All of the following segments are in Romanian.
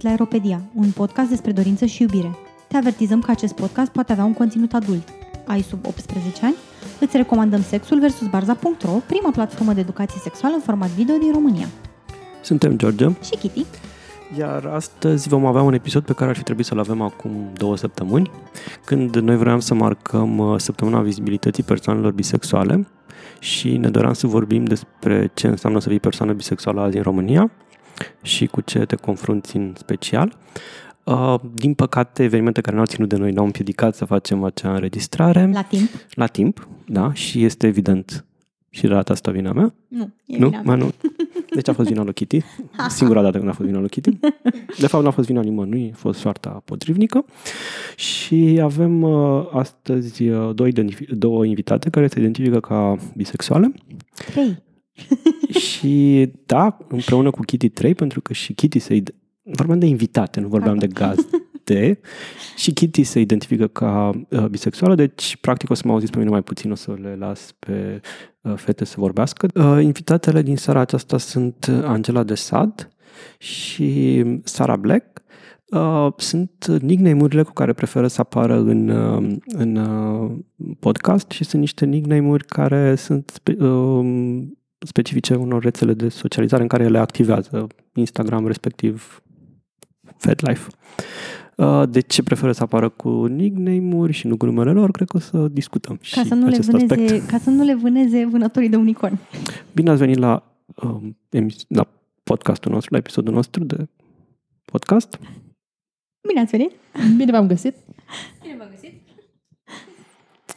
venit la Aeropedia, un podcast despre dorință și iubire. Te avertizăm că acest podcast poate avea un conținut adult. Ai sub 18 ani? Îți recomandăm Sexul vs. Barza.ro, prima platformă de educație sexuală în format video din România. Suntem George Și Kitty. Iar astăzi vom avea un episod pe care ar fi trebuit să-l avem acum două săptămâni, când noi vreau să marcăm uh, săptămâna vizibilității persoanelor bisexuale și ne doream să vorbim despre ce înseamnă să fii persoană bisexuală azi în România și cu ce te confrunți în special. Uh, din păcate, evenimente care nu au ținut de noi ne-au împiedicat să facem acea înregistrare. La timp? La timp, da, și este evident și de data asta vina mea. Nu, e nu? vina Mă, mea. nu. Deci a fost vina lui Kitty. Singura dată când a fost vina lui Kitty. De fapt, nu a fost vina nimănui, a fost soarta potrivnică. Și avem uh, astăzi uh, două, identifi- două invitate care se identifică ca bisexuale. Trei. și da, împreună cu Kitty 3, pentru că și Kitty se... id- Vorbeam de invitate, nu vorbeam de gazde. și Kitty se identifică ca uh, bisexuală, deci practic o să mă auziți pe mine mai puțin, o să le las pe uh, fete să vorbească. Uh, invitatele din seara aceasta sunt uh, Angela de Sad și Sara Black. Uh, sunt nickname-urile cu care preferă să apară în, uh, în uh, podcast și sunt niște nickname-uri care sunt spe, uh, specifice unor rețele de socializare în care ele activează, Instagram respectiv FetLife. Uh, De ce preferă să apară cu nickname-uri și nu cu numele lor? Cred că o să discutăm Ca și să, nu le acest vâneze, aspect. ca să nu le vâneze vânătorii de unicorn. Bine ați venit la, um, emis- la podcastul nostru, la episodul nostru de podcast. Bine ați venit! Bine v-am găsit.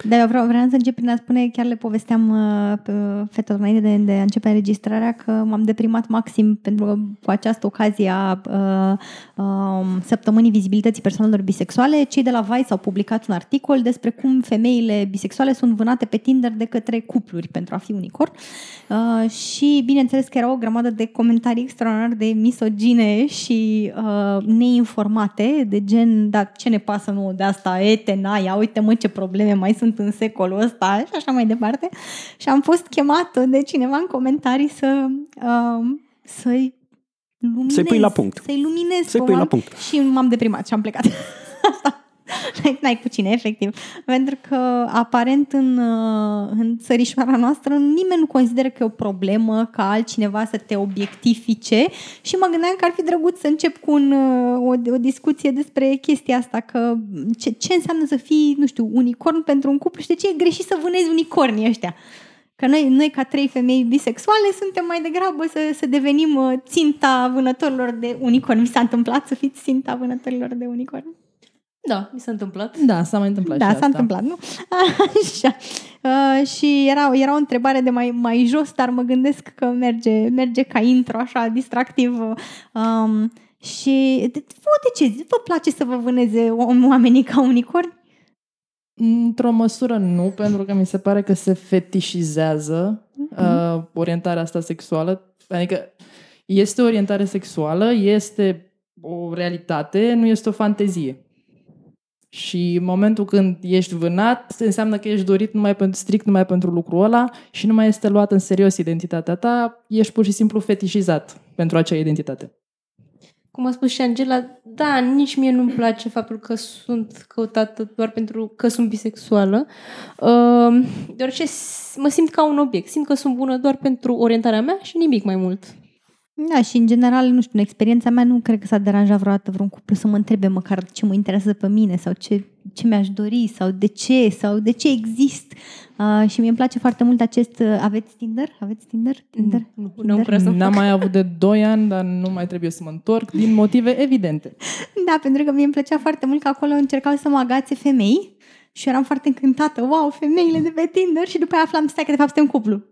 Dar eu vreau, vreau să încep prin a spune, chiar le povesteam uh, pe fetelor înainte de, de a începe înregistrarea, că m-am deprimat maxim pentru că cu această ocazie a uh, uh, săptămânii vizibilității persoanelor bisexuale, cei de la Vice au publicat un articol despre cum femeile bisexuale sunt vânate pe Tinder de către cupluri pentru a fi unicorn. Uh, și bineînțeles că era o grămadă de comentarii extraordinar de misogine și uh, neinformate, de gen, da, ce ne pasă nouă de asta, ete, naia, uite mă ce probleme mai sunt în secolul ăsta și așa mai departe. Și am fost chemată de cineva în comentarii să, uh, să-i luminez, Să-i pui la punct. Să-i luminez Să-i pe pui la oameni punct. și m-am deprimat și am plecat. Asta. N-ai, n-ai cu cine, efectiv. Pentru că, aparent, în, uh, în țărișoara noastră, nimeni nu consideră că e o problemă ca altcineva să te obiectifice și mă gândeam că ar fi drăguț să încep cu un, uh, o, o discuție despre chestia asta, că ce, ce înseamnă să fii, nu știu, unicorn pentru un cuplu și de ce e greșit să vânezi unicornii ăștia. Că noi, noi ca trei femei bisexuale, suntem mai degrabă să, să devenim uh, ținta vânătorilor de unicorn. Mi s-a întâmplat să fiți ținta vânătorilor de unicorn? Da, mi s-a întâmplat. Da, s-a mai întâmplat Da, și s-a asta. întâmplat, nu? Așa. Uh, și era, era o întrebare de mai, mai jos, dar mă gândesc că merge, merge ca intro, așa, distractiv. Um, și de, vă, de ce? Vă place să vă vâneze o- oamenii ca unicorn? Într-o măsură nu, pentru că mi se pare că se fetișizează uh, orientarea asta sexuală. Adică este o orientare sexuală, este o realitate, nu este o fantezie. Și în momentul când ești vânat, înseamnă că ești dorit numai pentru, strict numai pentru lucrul ăla și nu mai este luat în serios identitatea ta, ești pur și simplu fetișizat pentru acea identitate. Cum a spus și Angela, da, nici mie nu-mi place faptul că sunt căutată doar pentru că sunt bisexuală, uh, deoarece s- mă simt ca un obiect. Simt că sunt bună doar pentru orientarea mea și nimic mai mult. Da, și în general, nu știu, în experiența mea nu cred că s-a deranjat vreodată vreun cuplu să mă întrebe măcar ce mă interesează pe mine sau ce, ce mi-aș dori sau de ce sau de ce exist. Uh, și mie îmi place foarte mult acest... Uh, aveți Tinder? Aveți Tinder? Tinder? Nu, Tinder? nu prea să N-am mai avut de 2 ani, dar nu mai trebuie să mă întorc din motive evidente. Da, pentru că mie îmi plăcea foarte mult că acolo încercau să mă agațe femei și eram foarte încântată. Wow, femeile de pe Tinder și după aia aflam, stai că de fapt suntem cuplu.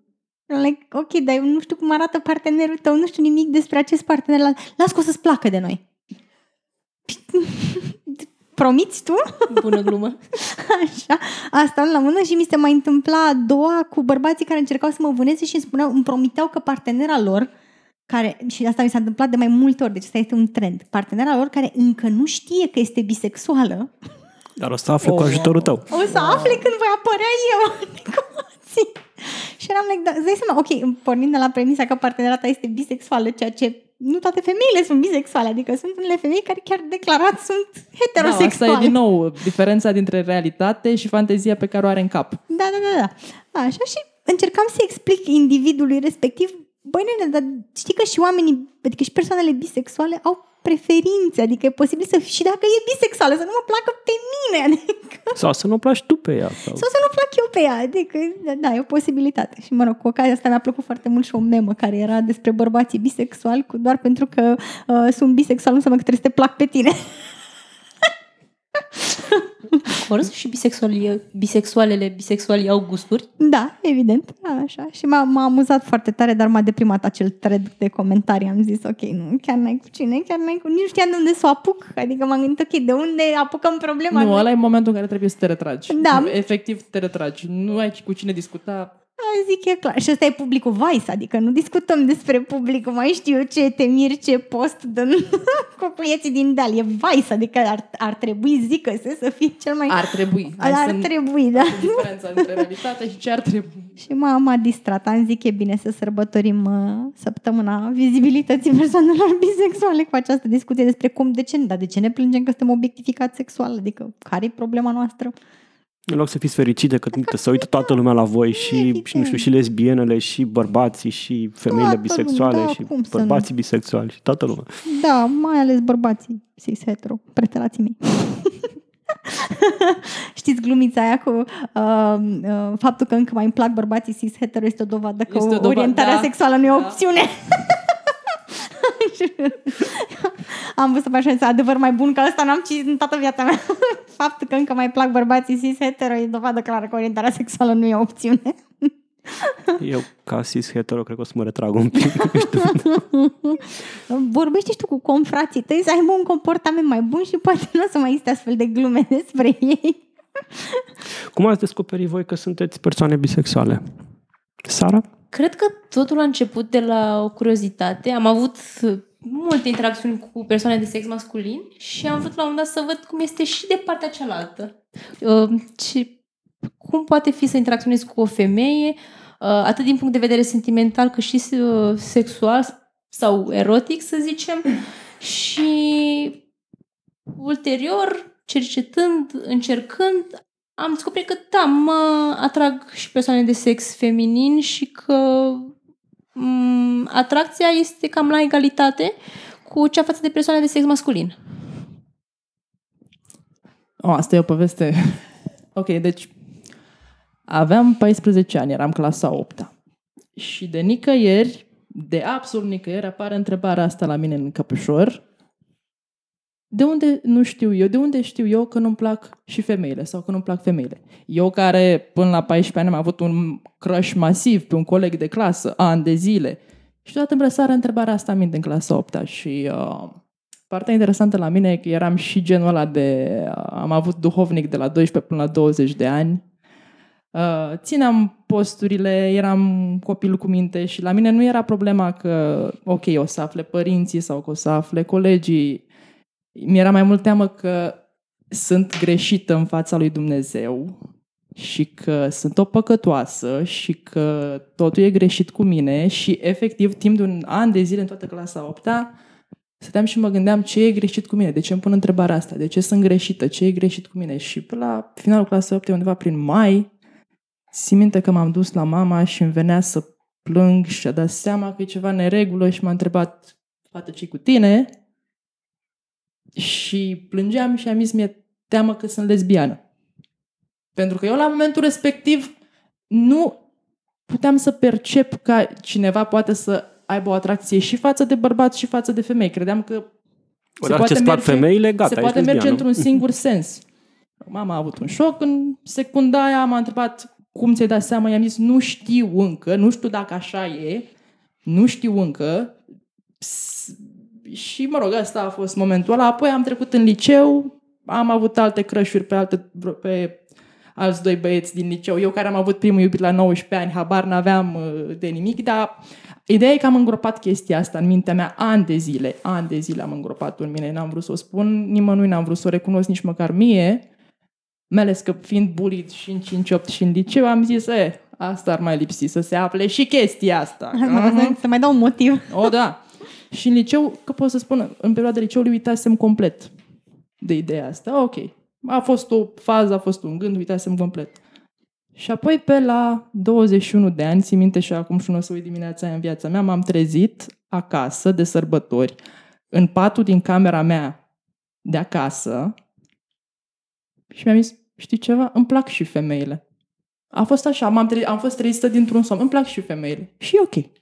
I'm like, ok, dar eu nu știu cum arată partenerul tău, nu știu nimic despre acest partener. Las că o să-ți placă de noi. Promiți tu? bună glumă. Așa, asta la mână și mi se mai întâmpla a doua cu bărbații care încercau să mă vâneze și îmi spuneau, îmi promiteau că partenera lor care, și asta mi s-a întâmplat de mai multe ori, deci asta este un trend. Partenera lor care încă nu știe că este bisexuală, Dar o să afle cu Oh. ajutorul tău. o să afle când voi apărea eu în ecuații. Și eram like, da, îți dai seama, ok, pornind de la premisa că partenera ta este bisexuală, ceea ce nu toate femeile sunt bisexuale, adică sunt unele femei care chiar declarat sunt Da, asta heterosexuale. e din nou diferența dintre realitate și fantezia pe care o are în cap. Da, da, da, da. Așa și încercam să explic individului respectiv, băi nene, dar știi că și oamenii, adică și persoanele bisexuale au preferințe, adică e posibil să și dacă e bisexuală, să nu mă placă pe mine, adică, Sau să nu placi tu pe ea. Sau... sau să nu plac eu pe ea, adică, da, e o posibilitate. Și mă rog, cu ocazia asta mi-a plăcut foarte mult și o memă care era despre bărbații bisexuali, cu doar pentru că uh, sunt bisexual nu înseamnă că trebuie să te plac pe tine. Vor și bisexuali, bisexualele, bisexualii au gusturi. Da, evident, așa. Și m-a, m-a amuzat foarte tare, dar m-a deprimat acel thread de comentarii. Am zis, ok, nu, chiar n-ai cu cine, chiar n-ai cu... Nici nu știam de unde să o apuc. Adică m-am gândit, ok, de unde apucăm problema? Nu, ăla e momentul în care trebuie să te retragi. Da. Efectiv te retragi. Nu ai cu cine discuta. A, zic, e clar. Și ăsta e publicul Vice, adică nu discutăm despre publicul, mai știu eu ce temir, ce post din cucuieții din deal. E Vice, adică ar, ar trebui, zic că se să fie cel mai... Ar trebui. Hai ar să trebui, da. diferența între realitate și ce ar trebui. Și m-a, m-a distrat. Am zic, e bine să sărbătorim uh, săptămâna vizibilității persoanelor bisexuale cu această discuție despre cum, de ce, dar de ce ne plângem că suntem obiectificați sexual? Adică, care e problema noastră? În loc să fiți fericite că uite, să uită toată lumea la voi și, și nu știu, și lesbienele, și bărbații, și femeile Toată bisexuale, lumea, da, și cum să bărbații bisexuali, și toată lumea. Da, mai ales bărbații cis-hetero, preterații mei. Știți glumița aia cu uh, uh, faptul că încă mai îmi plac bărbații cis-hetero este o dovadă că Este o dovadă, orientarea da. sexuală nu e o Da. opțiune. Am văzut așa zis, adevăr mai bun că ăsta n-am citit în toată viața mea. Faptul că încă mai plac bărbații cis-hetero e dovadă clară că orientarea sexuală nu e o opțiune. Eu, ca cis-hetero, cred că o să mă retrag un pic. Vorbește și tu cu confrații tăi să aibă un comportament mai bun și poate nu o să mai existe astfel de glume despre ei. Cum ați descoperit voi că sunteți persoane bisexuale? Sara? Cred că totul a început de la o curiozitate. Am avut uh, multe interacțiuni cu persoane de sex masculin și am vrut la un moment dat să văd cum este și de partea cealaltă. Uh, Ce, cum poate fi să interacționezi cu o femeie, uh, atât din punct de vedere sentimental, cât și uh, sexual sau erotic, să zicem. Și ulterior, cercetând, încercând, am descoperit că da, mă atrag și persoane de sex feminin și că m- atracția este cam la egalitate cu cea față de persoane de sex masculin. O, asta e o poveste. ok, deci aveam 14 ani, eram clasa 8 Și de nicăieri, de absolut nicăieri, apare întrebarea asta la mine în căpușor. De unde nu știu eu? De unde știu eu că nu-mi plac și femeile sau că nu-mi plac femeile? Eu care până la 14 ani am avut un crush masiv pe un coleg de clasă, ani de zile. Și deodată îmi răsară întrebarea asta în minte în clasa 8 și uh, Partea interesantă la mine e că eram și genul ăla de... Am avut duhovnic de la 12 până la 20 de ani. Uh, Țineam posturile, eram copil cu minte și la mine nu era problema că, ok, o să afle părinții sau că o să afle colegii. Mi-era mai mult teamă că sunt greșită în fața lui Dumnezeu și că sunt o păcătoasă și că totul e greșit cu mine și efectiv timp de un an de zile în toată clasa 8 Stăteam și mă gândeam ce e greșit cu mine, de ce îmi pun întrebarea asta, de ce sunt greșită, ce e greșit cu mine. Și pe la finalul clasei 8, undeva prin mai, țin minte că m-am dus la mama și îmi venea să plâng și a dat seama că e ceva neregulă și m-a întrebat, fată, ce cu tine? Și plângeam și am zis, mi-e teamă că sunt lesbiană. Pentru că eu la momentul respectiv nu puteam să percep ca cineva poate să aibă o atracție și față de bărbați și față de femei. Credeam că Odată ce îți plac femeile, gata, se ești poate merge lesbiană. într-un singur sens. Mama a avut un șoc în secunda aia, m-a întrebat cum ți-ai dat seama, i-am zis nu știu încă, nu știu dacă așa e, nu știu încă. S- Și mă rog, asta a fost momentul ăla. Apoi am trecut în liceu, am avut alte crășuri pe, alte, pe alți doi băieți din liceu. Eu care am avut primul iubit la 19 ani, habar n-aveam uh, de nimic, dar ideea e că am îngropat chestia asta în mintea mea ani de zile, ani de zile am îngropat în mine, n-am vrut să o spun nimănui, n-am vrut să o recunosc nici măcar mie, mai ales că fiind bullied și în 5-8 și în liceu, am zis, e, asta ar mai lipsi, să se afle și chestia asta. Să mai dau un motiv. O, da. Și în liceu, că pot să spun, în perioada liceului uitasem complet de ideea asta. Ok, a fost o fază, a fost un gând, uitasem complet. Și apoi pe la 21 de ani, țin minte și acum și nu o să uit dimineața aia în viața mea, m-am trezit acasă de sărbători, în patul din camera mea de acasă și mi-am zis, știi ceva, îmi plac și femeile. A fost așa, am tre- am fost trezită dintr-un somn, îmi plac și femeile. Și e ok.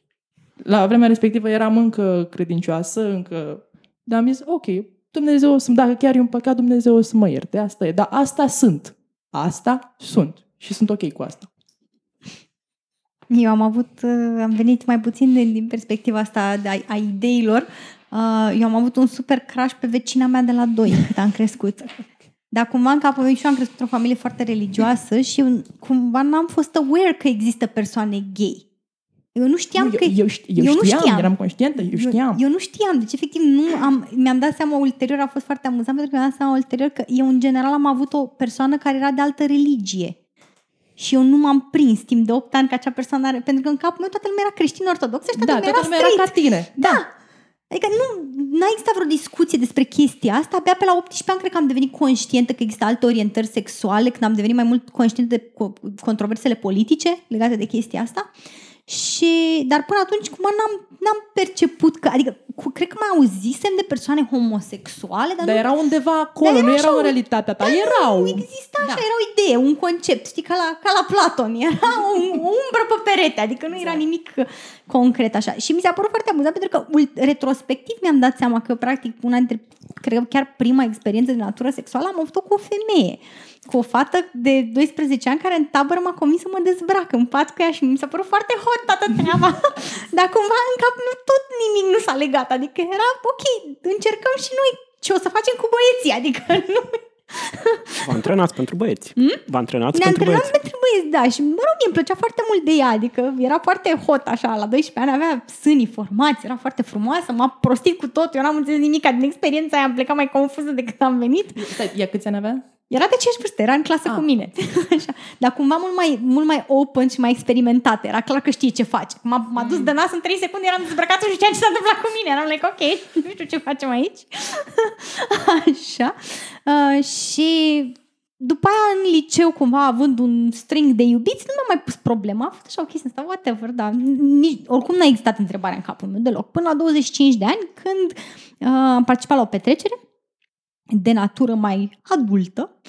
La vremea respectivă eram încă credincioasă, încă... Dar am zis, ok, Dumnezeu o să dacă chiar e un păcat, Dumnezeu o să mă ierte. Asta e. Dar asta sunt. Asta sunt. Și sunt ok cu asta. Eu am avut, uh, am venit mai puțin din, din perspectiva asta de a, a ideilor. Uh, Eu am avut un super crash pe vecina mea de la 2 cât am crescut. Dar cumva în capul meu și eu am crescut într-o familie foarte religioasă și eu, cumva n-am fost aware că există persoane gay. Eu nu știam Nu, că... eu, eu, ști- eu, eu nu știam, știam. eram conștientă, eu știam. Eu, eu nu știam, deci efectiv nu am, mi-am dat seama ulterior, a fost foarte amuzant pentru că mi-am dat seama ulterior că eu în general am avut o persoană care era de altă religie. Și eu nu m-am prins timp de 8 ani că acea persoană are, pentru că în capul meu toată lumea era creștin ortodox și toată da, lumea toată era lumea era straight. ca tine. Da. Adică nu n-a existat vreo discuție despre chestia asta. Abia pe la 18 ani cred că am devenit conștientă că există alte orientări sexuale, când am devenit mai mult conștientă de co- controversele politice legate de chestia asta. Și, dar până atunci, cumva n-am, n-am perceput că, adică, cu, cred că mai auzisem de persoane homosexuale, dar, Dar nu, erau undeva acolo, Dar nu era erau așa în un- realitatea ta, dar erau. nu exista așa, Da. era o idee, un concept, știi, ca la, ca la Platon, era o, o umbră pe perete, adică nu era nimic concret așa. Și mi s-a părut foarte amuzant pentru că ult- retrospectiv mi-am dat seama că practic una dintre, cred că chiar prima experiență de natură sexuală am avut-o cu o femeie, cu o fată de 12 ani care în tabără m-a convins să mă dezbrac în pat cu ea și mi s-a părut foarte hot toată treaba. Dar cumva în cap nu tot nimic nu s-a legat, adică era ok, încercăm și noi ce o să facem cu băieții, adică nu Vă antrenați pentru băieți. Vă antrenați ne pentru antrenam băieți. pentru băieți, da, și mă rog, mie îmi plăcea foarte mult de ea, adică era foarte hot așa, la 12 ani avea sânii formați, era foarte frumoasă, m-a prostit cu tot, eu n-am înțeles nimic, din experiența aia am plecat mai confuză decât am venit. Stai, ea câți ani avea? Era de aceeași vârstă, era în clasă Ah. cu mine. Așa. Dar cumva mult mai, mult mai open și mai experimentat. Era clar că știe ce face. M-a, m-a dus de nas în 3 secunde, eram dezbrăcat și știam ce s-a întâmplat cu mine. Eram like, ok, nu știu ce facem aici. Așa. Uh, și după aia în liceu, cumva, având un string de iubiți, nu mi-am mai pus problema. A fost așa o chestie asta, whatever, da. Nici, oricum n-a existat întrebarea în capul meu deloc. Până la 25 de ani, când uh, am participat la o petrecere, de natură mai adultă.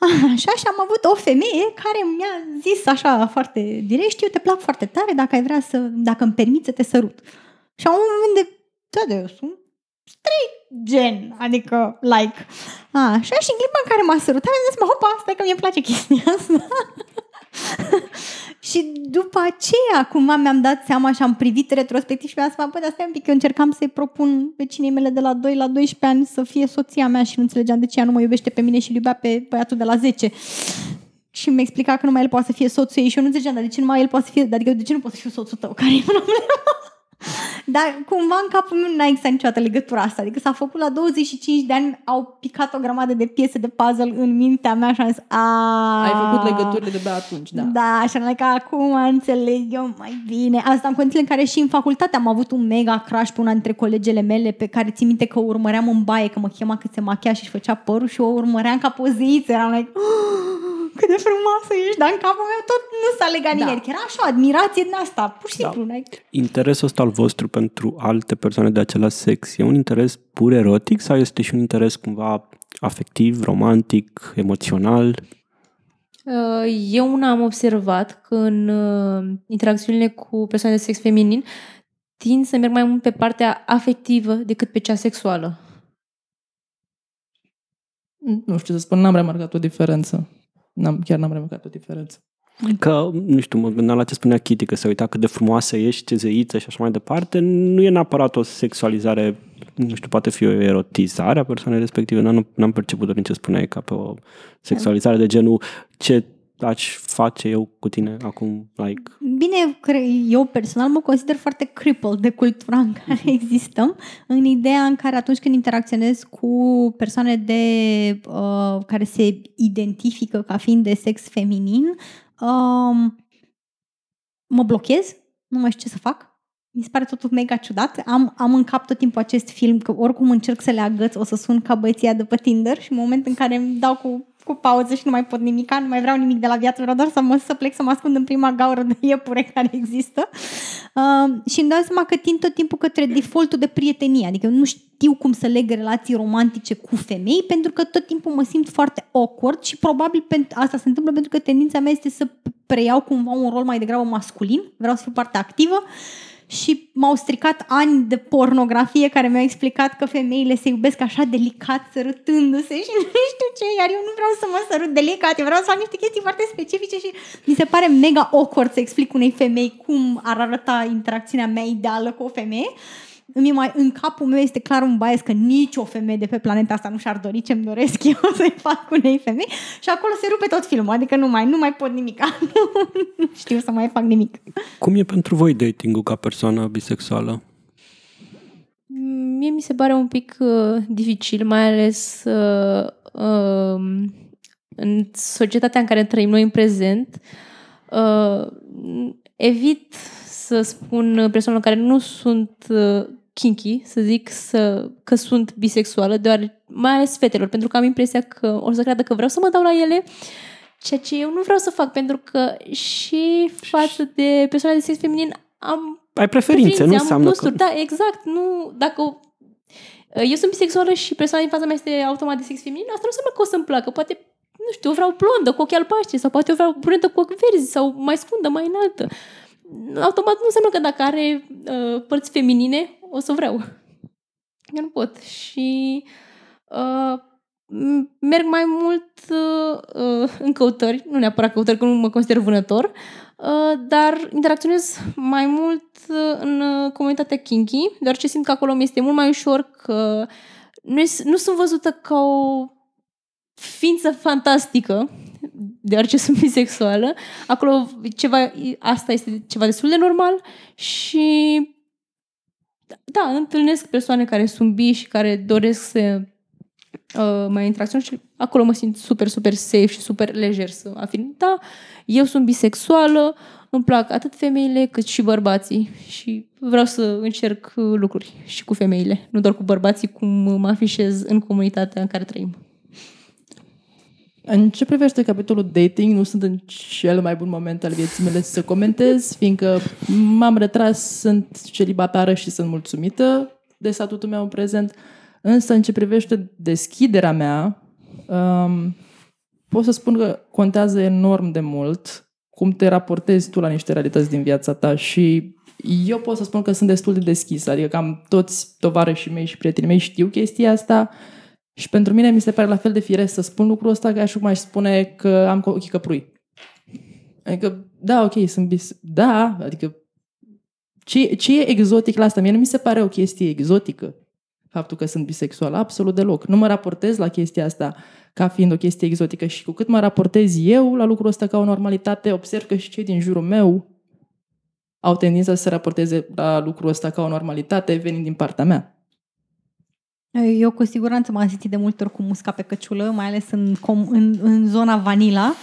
Așa, și am avut o femeie care mi-a zis așa foarte direct, știu, te plac foarte tare, dacă ai vrea să, dacă îmi permiți să te sărut. Și am un moment de, da, de eu sunt straight gen, adică, like. A, așa, și în clipa în care m-a sărutat, mi-am zis, mă, hopa, stai că mie place chestia asta. și după aceea, cumva mi-am dat seama și am privit retrospectiv și mi-am zis, bă, dar stai un pic, eu încercam să-i propun vecinei mele de la 2 la 12 ani să fie soția mea și nu înțelegeam de ce ea nu mă iubește pe mine și îl iubea pe băiatul de la 10. Și mi explica că numai el poate să fie soțul ei și eu nu înțelegeam, dar de ce numai el poate să fie, adică de ce nu pot să fiu soțul tău, care e problema? Dar cumva în capul meu n-a existat niciodată legătura asta. Adică s-a făcut la 25 de ani, au picat o grămadă de piese de puzzle în mintea mea și am zis, a Ai făcut legăturile de pe atunci, da. Da, și am că acum înțeleg eu mai bine. Asta în condițiile în care și în facultate am avut un mega crash pe una dintre colegele mele pe care țin minte că o urmăream în baie, că mă chema cât se machia și își făcea părul și o urmăream ca poziție. Eram like, "Oh, cât de frumoasă ești, dar în capul meu tot nu s-a legat Da. nimeni. Era așa, o admirație din asta, pur și Da. simplu. like, Interesul ăsta al vostru pentru alte persoane de același sex e un interes pur erotic sau este și un interes cumva afectiv, romantic, emoțional? Uh, Eu una am observat că în uh, interacțiunile cu persoane de sex feminin tind să merg mai mult pe partea afectivă decât pe cea sexuală. Nu știu să spun, n-am remarcat o diferență. N-am, chiar n-am remarcat o diferență. Că, nu știu, mă gândeam la ce spunea Kitty, că se uita cât de frumoasă ești, ce zeiță și așa mai departe. Nu e neapărat o sexualizare, nu știu, poate fi o erotizare a persoanei respective. N-am, n-am perceput-o din ce spuneai ca pe o sexualizare de genul ce aș face eu cu tine acum, like... Bine, cre- eu personal mă consider foarte crippled de cultura în care existăm, în ideea în care atunci când interacționez cu persoane de, uh, care se identifică ca fiind de sex feminin, um, mă blochez, nu mai știu ce să fac. mi se pare totul mega ciudat. Am, am în cap tot timpul acest film, că oricum încerc să le agăț, o să sun ca băieția de pe Tinder și în moment în care îmi dau cu, cu pauză și nu mai pot nimica, nu mai vreau nimic de la viață, vreau doar să mă să plec să mă ascund în prima gaură de iepure care există. Uh, și îmi dau seama că tind tot timpul către defaultul de prietenie, adică nu știu cum să leg relații romantice cu femei, pentru că tot timpul mă simt foarte awkward și probabil pentru, asta se întâmplă pentru că tendința mea este să preiau cumva un rol mai degrabă masculin, vreau să fiu parte activă și m-au stricat ani de pornografie care mi-au explicat că femeile se iubesc așa delicat, sărutându-se și nu știu ce, iar eu nu vreau să mă sărut delicat, eu vreau să fac niște chestii foarte specifice și mi se pare mega awkward să explic unei femei cum ar arăta interacțiunea mea ideală cu o femeie îmi mai, în capul meu este clar un bias că nici o femeie de pe planeta asta nu și-ar dori ce-mi doresc eu să-i fac cu unei femei și acolo se rupe tot filmul, adică nu mai, nu mai pot nimic, nu știu să mai fac nimic. Cum e pentru voi dating-ul ca persoană bisexuală? Mie mi se pare un pic uh, dificil, mai ales uh, uh, în societatea în care trăim noi în prezent. Uh, evit să spun persoanelor care nu sunt uh, kinky, să zic, să, că sunt bisexuală, deoarece, mai ales fetelor, pentru că am impresia că o să creadă că vreau să mă dau la ele, ceea ce eu nu vreau să fac, pentru că și față de persoane de sex feminin am ai preferințe, preferințe nu am înseamnă gusturi, că... da, exact, nu, dacă eu sunt bisexuală și persoana din fața mea este automat de sex feminin, asta nu înseamnă că o să-mi placă, poate nu știu, o vreau blondă cu ochi albaștri sau poate o vreau brunetă cu ochi verzi sau mai scundă, mai înaltă automat nu înseamnă că dacă are uh, părți feminine, o să vreau. Eu nu pot. Și uh, merg mai mult uh, în căutări, nu neapărat căutări, că nu mă consider vânător, uh, dar interacționez mai mult uh, în comunitatea kinky, deoarece simt că acolo mi este mult mai ușor că nu, nu sunt văzută ca o ființă fantastică, deoarece sunt bisexuală, acolo ceva, asta este ceva destul de normal și da, întâlnesc persoane care sunt bi și care doresc să uh, mai interacționez și acolo mă simt super, super safe și super lejer să afirm. Da, eu sunt bisexuală, îmi plac atât femeile cât și bărbații și vreau să încerc lucruri și cu femeile, nu doar cu bărbații cum mă afișez în comunitatea în care trăim. În ce privește capitolul dating, nu sunt în cel mai bun moment al vieții mele să comentez, fiindcă m-am retras, sunt celibatară și sunt mulțumită de statutul meu în prezent. Însă, în ce privește deschiderea mea, um, pot să spun că contează enorm de mult cum te raportezi tu la niște realități din viața ta și eu pot să spun că sunt destul de deschis, adică cam toți tovarășii mei și prietenii mei știu chestia asta, și pentru mine mi se pare la fel de firesc să spun lucrul ăsta ca și cum aș spune că am ochii căprui. Adică, da, ok, sunt bis... Da, adică ce, ce e exotic la asta? Mie nu mi se pare o chestie exotică faptul că sunt bisexual, absolut deloc. Nu mă raportez la chestia asta ca fiind o chestie exotică și cu cât mă raportez eu la lucrul ăsta ca o normalitate, observ că și cei din jurul meu au tendința să se raporteze la lucrul ăsta ca o normalitate venind din partea mea. Eu cu siguranță m-am simțit de multe ori cu musca pe căciulă, mai ales în, în, în zona vanila,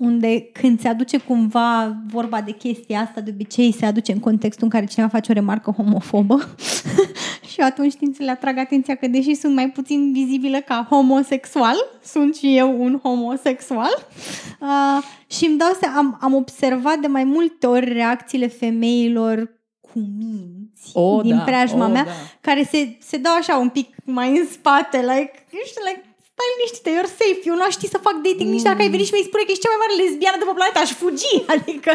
unde când se aduce cumva vorba de chestia asta, de obicei se aduce în contextul în care cineva face o remarcă homofobă și atunci știm să le atrag atenția că deși sunt mai puțin vizibilă ca homosexual, sunt și eu un homosexual uh, și îmi dau seama, am, am observat de mai multe ori reacțiile femeilor cu minți oh, din da, preajma oh, mea, da. care se, se dau așa un pic mai în spate, like, nu știu, like, stai liniștită, you're safe, eu nu aș ști să fac dating mm. nici dacă ai venit și mi-ai spune că ești cea mai mare lesbiană de pe planetă, aș fugi, adică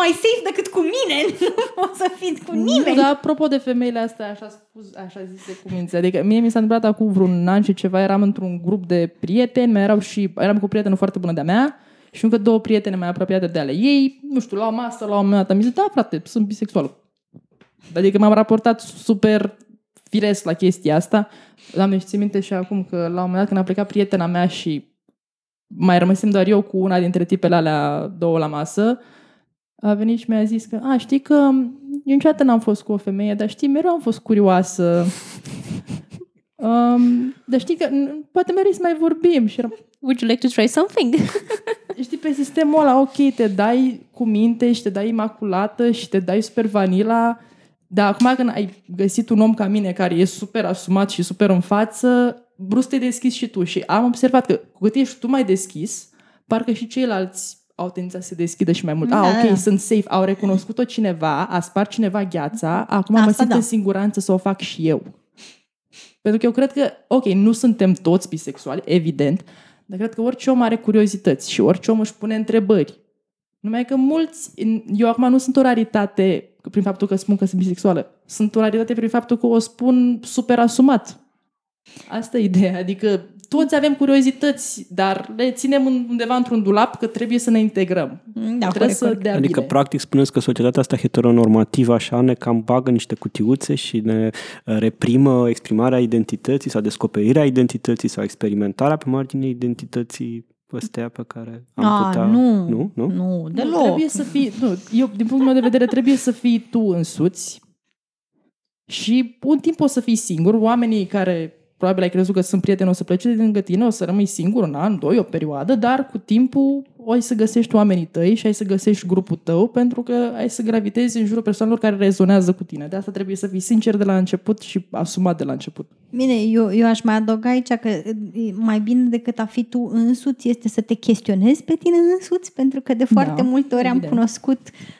mai safe decât cu mine, nu pot să fii cu nimeni. Nu, dar apropo de femeile astea, așa, spus, așa zise cu minți, adică mie mi s-a întâmplat acum vreun an și ceva, eram într-un grup de prieteni, mai erau și, eram cu o prietenă foarte bună de-a mea, și încă două prietene mai apropiate de ale ei, nu știu, la o masă, la un moment dat, am zis, da, frate, sunt bisexuală. Adică m-am raportat super firesc la chestia asta. Doamne, și țin minte și acum că la un moment dat când a plecat prietena mea și mai rămăsem doar eu cu una dintre tipele alea două la masă, a venit și mi-a zis că, a, știi că eu niciodată n-am fost cu o femeie, dar știi, mereu am fost curioasă. Um, dar știi că poate mereu să mai vorbim. Și eram, Would you like to try something? știi, pe sistemul ăla, ok, te dai cu minte și te dai imaculată și te dai super vanila, Da, acum când ai găsit un om ca mine care e super asumat și super în față, brusc te deschizi și tu. Și am observat că cu cât ești tu mai deschis, parcă și ceilalți au tendința să se deschidă și mai mult. Da, ah, ok, da. sunt safe, au recunoscut-o cineva, a spart cineva gheața, acum mă Asta simt da. în siguranță să o fac și eu. Pentru că eu cred că, ok, nu suntem toți bisexuali, evident, dar cred că orice om are curiozități și orice om își pune întrebări. Numai că mulți, eu acum nu sunt o raritate prin faptul că spun că sunt bisexuală, sunt o raritate prin faptul că o spun super asumat. Asta e ideea, adică toți avem curiozități, dar le ținem în- undeva într-un dulap că trebuie să ne integrăm. Da, trebuie corect, să corect. dea Adică, bine. practic, spuneți că societatea asta heteronormativă așa ne cam bagă niște cutiuțe și ne uh, reprimă exprimarea identității sau descoperirea identității sau experimentarea pe marginea identității ăstea pe care am A, putea... nu, Nu? Nu? nu, Nu, deloc. trebuie să fii, nu, eu, din punctul meu de vedere, trebuie să fii tu însuți și un timp o să fii singur. Oamenii care probabil ai crezut că sunt prieteni o să plece de lângă tine, o să rămâi singur un an, doi, o perioadă, dar cu timpul o ai să găsești oamenii tăi și ai să găsești grupul tău pentru că ai să gravitezi în jurul persoanelor care rezonează cu tine. De asta trebuie să fii sincer de la început și asumat de la început. Bine, eu, eu aș mai adăuga aici că e, mai bine decât a fi tu însuți este să te chestionezi pe tine însuți, pentru că de foarte Da, multe ori am evident. cunoscut uh,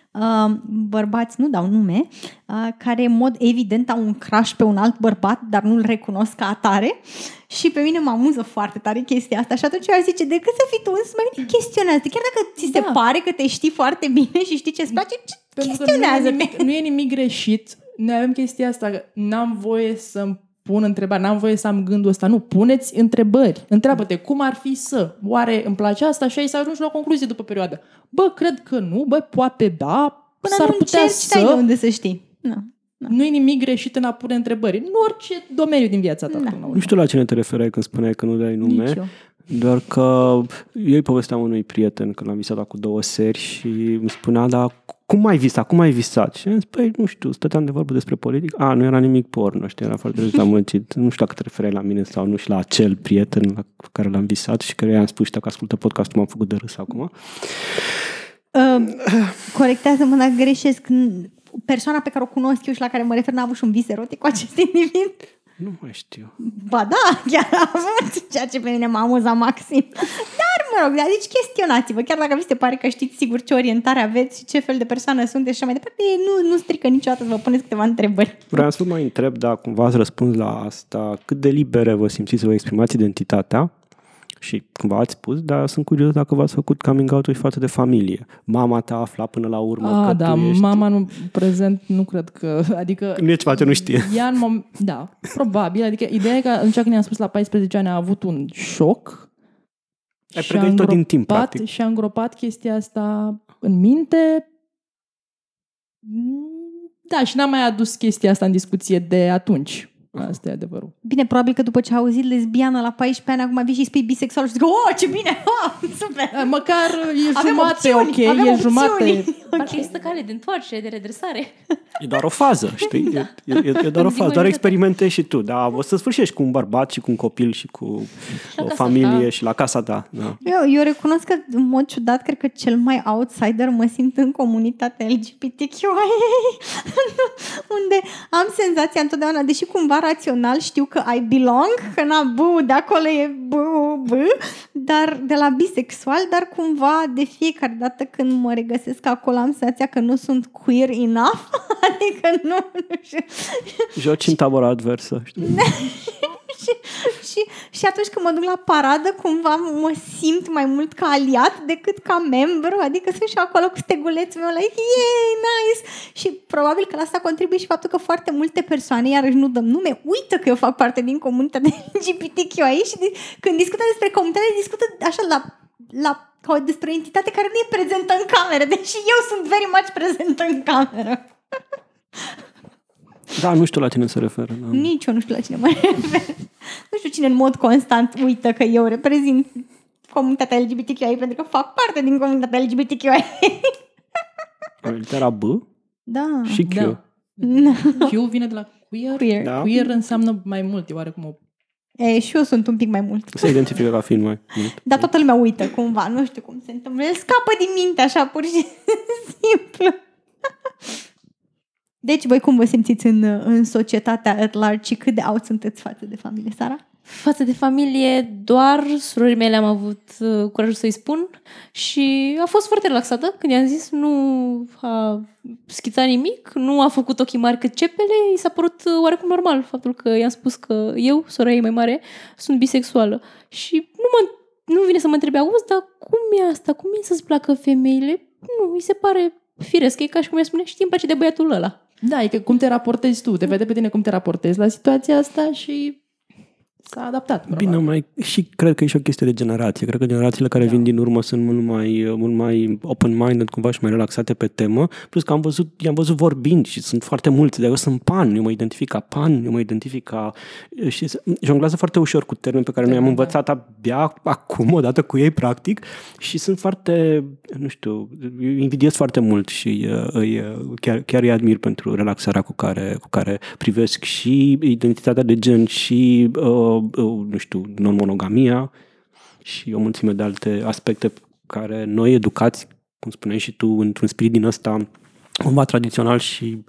bărbați, nu dau nume, uh, care în mod evident au un crush pe un alt bărbat, dar nu-l recunosc ca atare și pe mine mă amuză foarte tare chestia asta și atunci eu aș zice, decât să fii tu însuți, mai bine chestionează Chiar dacă ți se Da. pare că te știi foarte bine și știi ce-ți place, Pentru că nu e, chestionează-te. nimic, nu e nimic greșit. Noi avem chestia asta, că n-am voie să-mi pun întrebări, n-am voie să am gândul ăsta. Nu, puneți întrebări. Întreabă-te, cum ar fi să? Oare îmi place asta? Și ai să ajungi la o concluzie după perioadă. Bă, cred că nu, bă, poate da, Până s-ar nu putea încerci, să... să... de unde să știi. Nu. Nu e nimic greșit în a pune întrebări. În orice domeniu din viața ta. Da. până la urmă. Nu știu la cine te referai când spuneai că nu dai nume. Nici eu. Doar că eu îi povesteam unui prieten că l-am visat cu două seri și îmi spunea, dar cum ai visat? Cum ai visat? Și am zis, păi, nu știu, stăteam de vorbă despre politică. A, nu era nimic porno, știi, era foarte dezamăgit. Nu știu dacă te referai la mine sau nu și la acel prieten la care l-am visat și care i-am spus, știu că ascultă podcastul, m-am făcut de râs acum. Uh, corectează-mă dacă greșesc. N- Persoana pe care o cunosc eu și la care mă refer n-a avut și un vis erotic cu acest individ? Nu mai știu. Ba da, chiar a avut, ceea ce pe mine m-a amuzat maxim. Dar, mă rog, deci chestionați-vă, chiar dacă vi se pare că știți sigur ce orientare aveți și ce fel de persoană sunteți și așa mai departe, nu, nu strică niciodată să vă puneți câteva întrebări. Vreau să vă mai întreb dacă cumva ați răspuns la asta, cât de libere vă simțiți să vă exprimați identitatea și cumva ați spus, dar sunt curios dacă v-ați făcut coming out și față de familie. Mama ta afla până la urmă A, că da, tu ești... mama nu prezent, nu cred că, adică... Nu e ceva ce nu știe. Ea în mom- da, probabil, adică ideea e că atunci când i-am spus la 14 ani a avut un șoc Ai și a pregătit-o din timp, îngropat- practic. Și a îngropat chestia asta în minte. Da, și n-am mai adus chestia asta în discuție de atunci. Asta e adevărul. Bine, probabil că după ce a auzit lesbiană la 14 ani, acum vii și îi spui bisexual și zic, oh, ce bine, ha, super. Da, Măcar e Avem jumate opțiuni, ok, avem e opțiuni. jumate... Parcă există cale de întoarcere, de redresare. E doar o fază, știi? E, e, e, e doar o Din fază, doar mai experimentezi și tu, dar o să sfârșești cu un bărbat și cu un copil și cu la o casa familie ta. și la casa ta. Da. Eu, eu recunosc că, în mod ciudat, cred că cel mai outsider mă simt în comunitatea LGBTQIA, unde am senzația întotdeauna, deși cumva rațional știu că I belong, că na, bu, de acolo e bu, bu, dar de la bisexual, dar cumva de fiecare dată când mă regăsesc acolo am senzația că nu sunt queer enough, adică nu, nu știu, Joci în tabăra adversă, știi? și, și, și atunci când mă duc la paradă, cumva mă simt mai mult ca aliat decât ca membru, adică sunt și acolo cu stegulețul meu, like, yay, nice! Și probabil că la asta contribuie și faptul că foarte multe persoane, iarăși nu dăm nume, uită că eu fac parte din comunitatea LGBTQI și de, când discută despre comunitate, discută așa la, la ca o, despre o entitate care nu e prezentă în cameră, deși eu sunt very much prezentă în cameră. Da, nu știu la cine se referă. Da. Nici eu nu știu la cine mă refer. Nu știu cine în mod constant uită că eu reprezint comunitatea LGBTQI pentru că fac parte din comunitatea LGBTQI. Litera B Da. și Q. Da. Q vine de la queer? Queer. Da. Queer înseamnă mai mult, e oarecum o... E, și eu sunt un pic mai mult. Se identifică ca fiind mai mult. Dar toată lumea uită cumva, nu știu cum se întâmplă. El scapă din minte așa, pur și simplu. Deci, voi cum vă simțiți în, în societatea at large și cât de out sunteți față de familie, Sara? Față de familie, doar surorii mele am avut uh, curajul să-i spun și a fost foarte relaxată când i-am zis, nu a schițat nimic, nu a făcut ochii mari cât cepele, i s-a părut uh, oarecum normal faptul că i-am spus că eu, sora ei mai mare, sunt bisexuală. Și nu, mă, nu vine să mă întrebe, auzi, dar cum e asta? Cum e să-ți placă femeile? Nu, mi se pare firesc, e ca și cum mi spune, știi, îmi place de băiatul ăla. Da, e că cum te raportezi tu, te vede pe tine cum te raportezi la situația asta și s-a adaptat. probabil. Bine, mai, și cred că e și o chestie de generație. Cred că generațiile care vin din urmă sunt mult mai, mult mai open-minded, cumva și mai relaxate pe temă. Plus că am văzut, i-am văzut vorbind și sunt foarte mulți. De eu sunt pan, eu mă identific ca pan, eu mă identific ca... Și se- jonglează foarte ușor cu termeni pe care noi am Da. învățat abia acum, odată cu ei, practic. Și sunt foarte, nu știu, îi invidiez foarte mult și uh, îi, uh, chiar, chiar îi admir pentru relaxarea cu care, cu care privesc și identitatea de gen și, uh, uh, nu știu, non-monogamia și o mulțime de alte aspecte care noi educați, cum spuneai și tu, într-un spirit din ăsta cumva tradițional și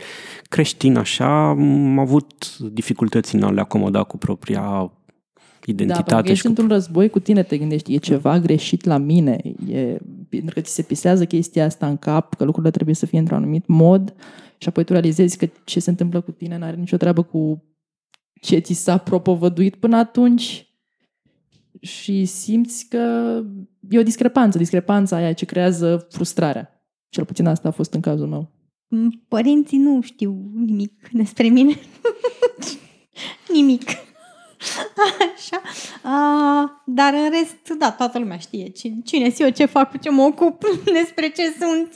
creștin așa, am avut dificultăți în a le acomoda cu propria Da, identitate. pentru că și ești cu... într-un război cu tine, te gândești, e ceva greșit la mine, e, pentru că ți se pisează chestia asta în cap, că lucrurile trebuie să fie într-un anumit mod și apoi tu realizezi că ce se întâmplă cu tine n-are nicio treabă cu ce ți s-a propovăduit până atunci și simți că e o discrepanță, discrepanța aia ce creează frustrarea. Cel puțin asta a fost în cazul meu. Mm, Părinții nu știu nimic despre mine. nimic. Așa. A, dar în rest, da, toată lumea știe cine, cine sunt eu, ce fac, cu ce mă ocup, despre ce sunt.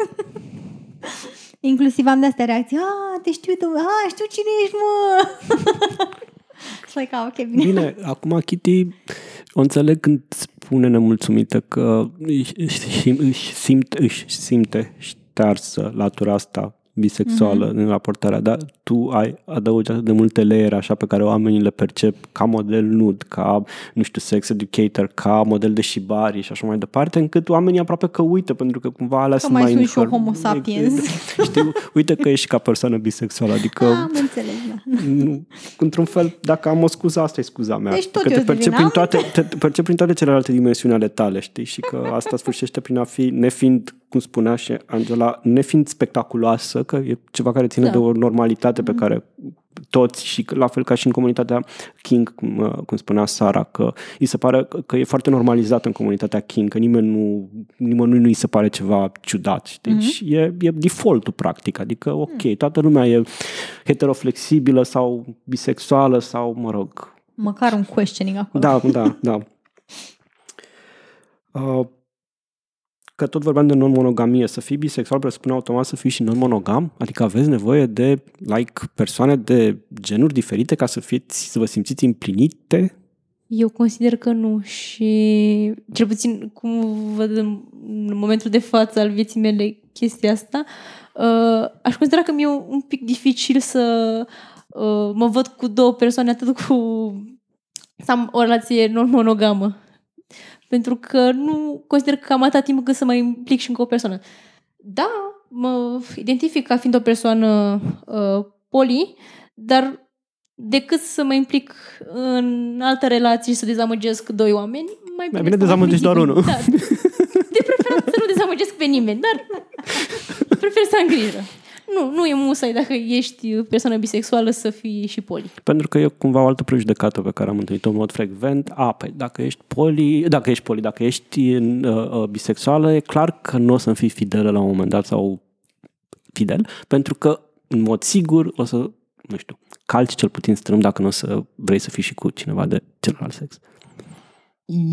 Inclusiv am de-astea reacții. A, te știu tu. A, știu cine ești, mă. It's like, a, ok, bine. Bine, acum Kitty o înțeleg când spune nemulțumită că își, își, își, simt, își simte ștearsă latura asta bisexuală mm-hmm. în raportarea, dar tu ai adăugi atât de multe layere așa pe care oamenii le percep ca model nud, ca, nu știu, sex educator, ca model de shibari și așa mai departe, încât oamenii aproape că uită, pentru că cumva alea Că sunt mai mai sunt și eu infor- homo sapiens. Știu, uite că ești ca persoană bisexuală, adică Am înțeles, da. nu, într-un fel, dacă am o scuză, asta e scuza mea. Deci tot că eu te percep, zic, prin n-am? toate, te te percep prin toate celelalte dimensiuni ale tale, știi? Și că asta sfârșește prin a fi, nefiind, cum spunea și Angela, nefiind spectaculoasă, că e ceva care ține Da. de o normalitate pe care toți și la fel ca și în comunitatea King, cum, uh, cum spunea Sara, că îi se pare că- că e foarte normalizat în comunitatea King, că nimeni nu, nimănui nu îi se pare ceva ciudat, știi? Mm-hmm. Și e, e defaultul practic, adică ok, toată lumea e heteroflexibilă sau bisexuală sau, mă rog, Măcar un questioning acolo. da, da, da. Uh, că tot vorbeam de non-monogamie. Să fii bisexual presupune automat să fii și non-monogam? Adică aveți nevoie de like, persoane de genuri diferite ca să, fiți, să vă simțiți împlinite? Eu consider că nu și cel puțin cum văd în, în momentul de față al vieții mele chestia asta, uh, aș considera că mi-e un pic dificil să uh, mă văd cu două persoane atât cu să am o relație non-monogamă. Pentru că nu consider că am atâta timp cât să mă implic și încă o persoană. Da, mă identific ca fiind o persoană uh, poli, dar decât să mă implic în altă relație și să dezamăgesc doi oameni, mai bine, bine să mă dezamăgești doar implic. unul. Da. De preferat să nu dezamăgesc pe nimeni, dar prefer să am grijă. Nu, nu e musai dacă ești persoană bisexuală să fii și poli. Pentru că e cumva o altă prejudecată pe care am întâlnit-o în mod frecvent. A, păi dacă ești poli, dacă ești poli, dacă ești uh, uh, bisexuală, e clar că nu o să fii fidelă la un moment dat sau fidel, pentru că în mod sigur o să, nu știu, calci cel puțin strâm dacă nu o să vrei să fii și cu cineva de celălalt sex.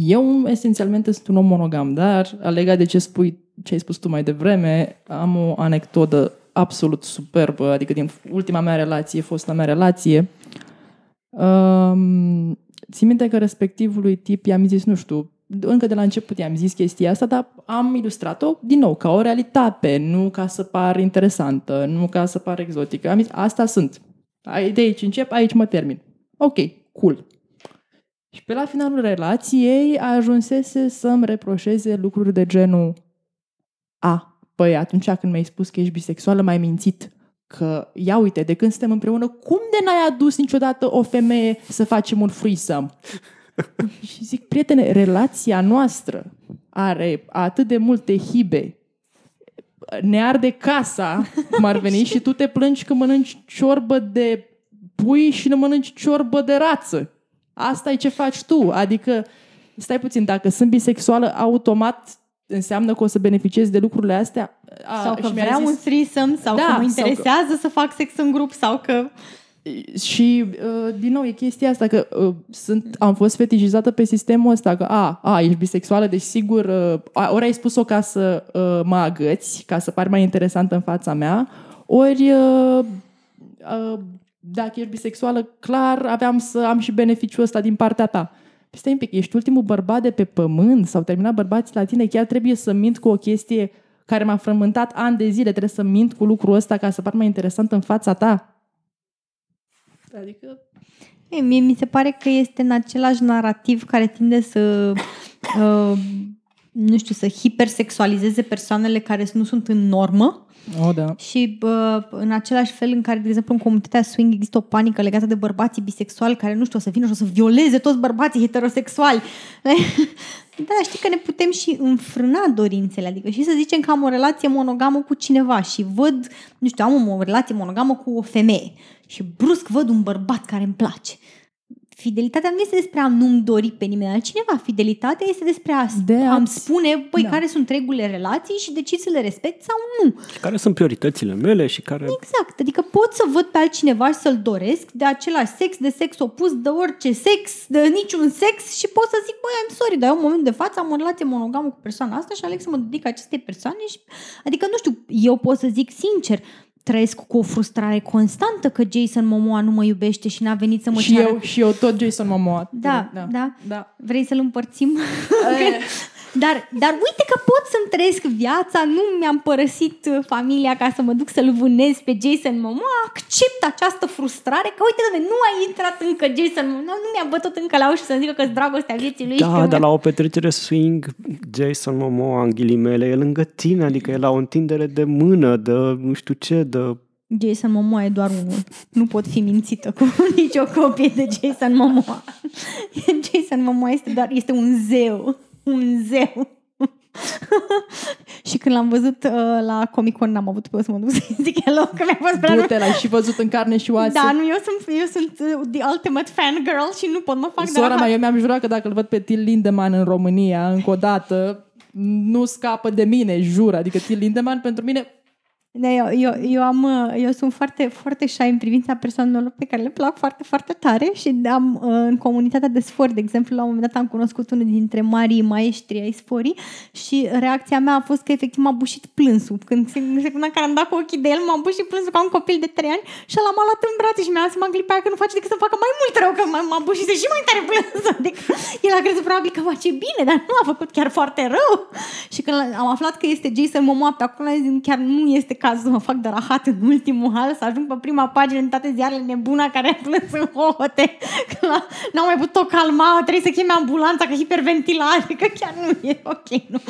Eu esențialmente sunt un om monogam, dar legat de ce spui, ce ai spus tu mai devreme, am o anecdotă absolut superbă, adică din ultima mea relație, fosta mea relație. Um, țin minte că respectivului tip i-am zis, nu știu, încă de la început i-am zis chestia asta, dar am ilustrat-o din nou ca o realitate, nu ca să par interesantă, nu ca să par exotică. Am zis, asta sunt. Ai- De aici încep, aici mă termin. Ok, cool. Și pe la finalul relației ajunsese să-mi reproșeze lucruri de genul A, păi atunci când mi-ai spus că ești bisexuală, m-ai mințit că, ia uite, de când suntem împreună, cum de n-ai adus niciodată o femeie să facem un threesome? și zic, prietene, relația noastră are atât de multe hibe, ne arde casa, cum ar veni, și tu te plângi că mănânci ciorbă de pui și nu mănânci ciorbă de rață. Asta e ce faci tu. Adică, stai puțin, dacă sunt bisexuală, automat înseamnă că o să beneficiez de lucrurile astea? A, sau că și mi-a vreau zis- un threesome, sau Da, că mă sau că- interesează să fac sex în grup, sau că... Și, uh, din nou, e chestia asta că uh, sunt, am fost fetișizată pe sistemul ăsta, că a, a ești bisexuală, deci sigur, uh, a- ori ai spus-o ca să uh, mă agăți, ca să pari mai interesantă în fața mea, ori uh, uh, dacă ești bisexuală, clar aveam să am și beneficiul ăsta din partea ta. Păi Stai un pic, ești ultimul bărbat de pe pământ, s-au terminat bărbații la tine, chiar trebuie să mint cu o chestie care m-a frământat ani de zile, trebuie să mint cu lucrul ăsta ca să par mai interesant în fața ta. Adică E, mie mi se pare că este în același narativ care tinde să, uh, nu știu, să hipersexualizeze persoanele care nu sunt în normă Oh, da. și uh, în același fel în care, de exemplu, în comunitatea swing există o panică legată de bărbații bisexuali care, nu știu, o să vină și o să violeze toți bărbații heterosexuali. Da, știi că ne putem și înfrâna dorințele, adică și să zicem că am o relație monogamă cu cineva și văd, nu știu, am o relație monogamă cu o femeie și brusc văd un bărbat care îmi place. Fidelitatea nu este despre a nu-mi dori pe nimeni altcineva. Fidelitatea este despre a De a- am spune, băi, Da. care sunt regulile relației și decid să le respect sau nu. Și care sunt prioritățile mele și care... Exact, adică pot să văd pe altcineva și să-l doresc de același sex, de sex opus, de orice sex, de niciun sex și pot să zic, băi, I'm sorry, dar eu în momentul de față am o relație monogamă cu persoana asta și aleg să mă dedic acestei persoane și, adică nu știu, eu pot să zic sincer, trăiesc cu o frustrare constantă că Jason Momoa nu mă iubește și n-a venit să mă și ceară. eu, și eu tot Jason Momoa. Da, da, da. da. Vrei să-l împărțim? dar, dar uite că pot să-mi trăiesc viața, nu mi-am părăsit uh, familia ca să mă duc să-l vânez pe Jason Momoa, accept această frustrare că uite, doamne, nu a intrat încă Jason Momoa, nu mi-a bătut încă la ușă să zică că-s dragostea vieții lui. și Da, că dar la o petrecere swing, Jason Momoa, în ghilimele, e lângă tine, adică e la o întindere de mână, de nu știu ce, de... Jason Momoa e doar unul. Nu pot fi mințită cu nicio copie de Jason Momoa. Jason Momoa este doar, este un zeu. Un zeu. și când l-am văzut uh, la Comic Con n-am avut să mă duc să zic hello, că mi-a fost prea Du-te, l-ai și văzut în carne și oase. Da, nu, eu sunt, eu sunt uh, the ultimate fan girl și nu pot, mă fac de Sora rahat. mea, eu mi-am jurat că dacă îl văd pe Till Lindemann în România, încă o dată, nu scapă de mine, jur. Adică Till Lindemann pentru mine Da, eu, eu, eu, am, uh, eu sunt foarte, foarte shy în privința persoanelor pe care le plac foarte, foarte tare și am uh, în comunitatea de sfori, de exemplu, la un moment dat am cunoscut unul dintre marii maestri ai sforii și reacția mea a fost că efectiv m-a bușit plânsul. Când în secunda în care am dat cu ochii de el, m-a bușit plânsul ca un copil de 3 ani și ăla m-a luat în brațe și mi-a seama în clipa aia că nu face decât să facă mai mult rău, că m-a, m-a bușit și mai tare plânsul. Adică el a crezut probabil că face bine, dar nu a făcut chiar foarte rău. Și când am aflat că este Jason Momoa pe acolo, am zis, chiar nu este cazul să mă fac de rahat în ultimul hal, să ajung pe prima pagină în toate ziarele nebuna care a plâns în hohote. Că la- N-au mai putut o calma, trebuie să cheme ambulanța că hiperventilare, că chiar nu e ok. Nu.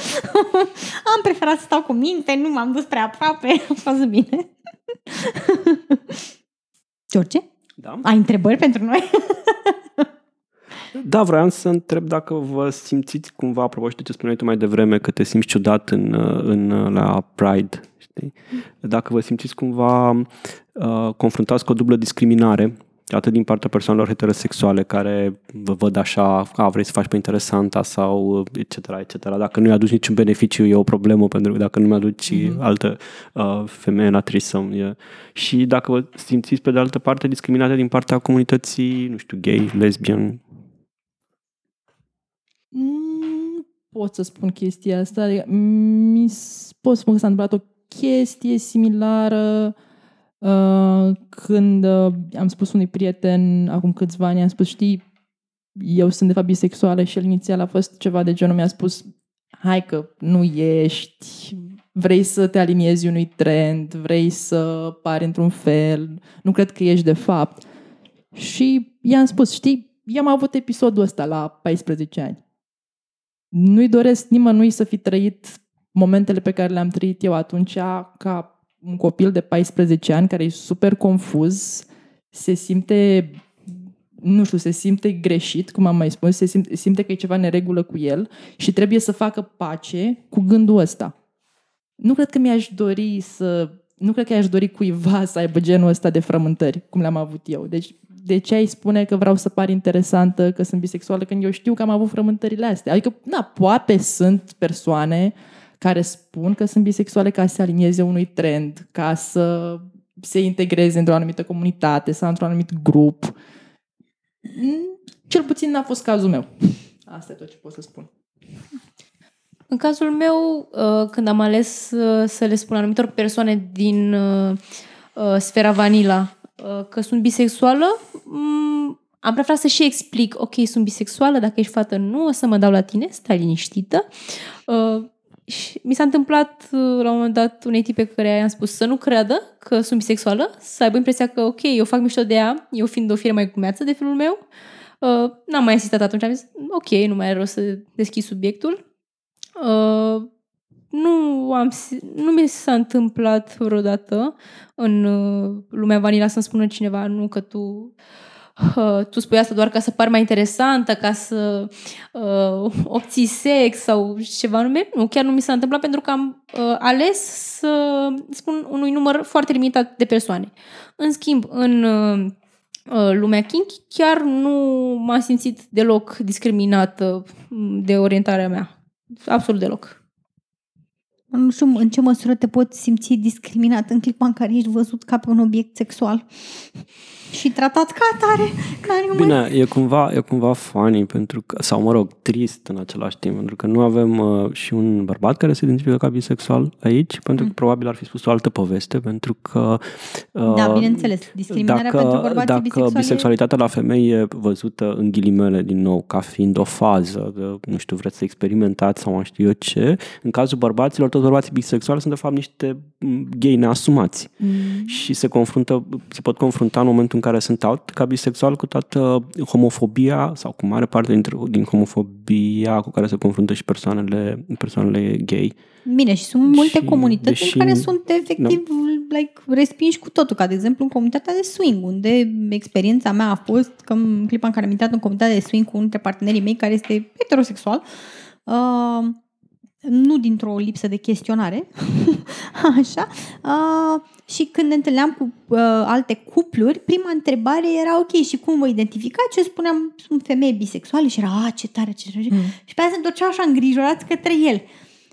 Am preferat să stau cu minte, nu m-am dus prea aproape, a fost bine. George, Da? ai întrebări pentru noi? Da, vreau să întreb dacă vă simțiți cumva, apropo și de ce spuneai tu mai devreme, că te simți ciudat în, în, la Pride, știi? Dacă vă simțiți cumva uh, confruntați cu o dublă discriminare, atât din partea persoanelor heterosexuale care vă văd așa, a, vrei să faci pe interesanta sau etc., etc. Dacă nu-i aduci niciun beneficiu, e o problemă, pentru că dacă nu mi-aduci mm-hmm. altă uh, femeie la trisom. E. Și dacă vă simțiți pe de altă parte discriminate din partea comunității, nu știu, gay, lesbian, Mm, pot să spun chestia asta. Adică, mi s- pot spun că s-a întâmplat o chestie similară uh, când uh, am spus unui prieten acum câțiva ani, am spus, știi, eu sunt de fapt bisexuală și el inițial a fost ceva de genul, mi-a spus, hai că nu ești, vrei să te aliniezi unui trend, vrei să pari într-un fel, nu cred că ești de fapt. Și i-am spus, știi, eu am avut episodul ăsta la 14 ani. Nu-i doresc nimănui să fi trăit momentele pe care le-am trăit eu atunci ca un copil de 14 ani care e super confuz, se simte nu știu, se simte greșit, cum am mai spus, se simte, simte că e ceva neregulă cu el și trebuie să facă pace cu gândul ăsta. Nu cred că mi-aș dori să... Nu cred că i-aș dori cuiva să aibă genul ăsta de frământări, cum le-am avut eu. Deci, de ce ai spune că vreau să par interesantă, că sunt bisexuală, când eu știu că am avut frământările astea? Adică, na, poate sunt persoane care spun că sunt bisexuale ca să se alinieze unui trend, ca să se integreze într-o anumită comunitate sau într-un anumit grup. Mm, Cel puțin n-a fost cazul meu. Asta e tot ce pot să spun. În cazul meu, uh, când am ales uh, să le spun anumitor persoane din uh, uh, sfera vanila uh, că sunt bisexuală, mm, am preferat să și explic, ok, sunt bisexuală, dacă ești fată, nu o să mă dau la tine, stai liniștită. Uh, și mi s-a întâmplat uh, la un moment dat unei tipe care i-am spus să nu creadă că sunt bisexuală, să aibă impresia că ok, eu fac mișto de ea, eu fiind o fire mai glumeață de felul meu. Uh, n-am mai insistat atunci, am zis ok, nu mai are rost să deschid subiectul. Uh, nu, am, si- nu mi s-a întâmplat vreodată în uh, lumea vanila să-mi spună cineva nu că tu uh, tu spui asta doar ca să pari mai interesantă, ca să uh, obții sex sau ceva anume. Nu, chiar nu mi s-a întâmplat pentru că am uh, ales să spun unui număr foarte limitat de persoane. În schimb, în uh, uh, lumea kink chiar nu m-am simțit deloc discriminată mm, de orientarea mea. Absolut deloc. Nu știu în ce măsură te poți simți discriminat în clipa în care ești văzut ca pe un obiect sexual și tratat ca atare, ca nimeni. Bine, e cumva, e cumva funny pentru că, sau mă rog, trist în același timp, pentru că nu avem uh, și un bărbat care se identifică ca bisexual aici, pentru că Mm. probabil ar fi spus o altă poveste, pentru că uh, Da, bineînțeles, discriminarea pentru bărbații dacă bisexuali e- bisexualitatea la femei e văzută în ghilimele din nou ca fiind o fază, că, nu știu, vreți să experimentați sau mai știu eu ce, în cazul bărbaților, toți bărbații bisexuali sunt de fapt niște m, gay neasumați Mm. și se confruntă, se pot confrunta în momentul în care sunt out ca bisexual cu toată homofobia sau cu mare parte dintre, din homofobia cu care se confruntă și persoanele, persoanele gay. Bine, și sunt multe Și, comunități deși- în care sunt efectiv like, respinși cu totul, ca de exemplu în comunitatea de swing, unde experiența mea a fost că în clipa în care am intrat în comunitatea de swing cu unul dintre partenerii mei care este heterosexual, uh, nu dintr-o lipsă de chestionare, așa, uh, și când ne întâlneam cu uh, alte cupluri, prima întrebare era, ok, și cum vă identificați? Eu spuneam, sunt femeie bisexuale și era, a, ce tare, ce tare. Mm. Și pe aia se întorceau așa îngrijorați către el.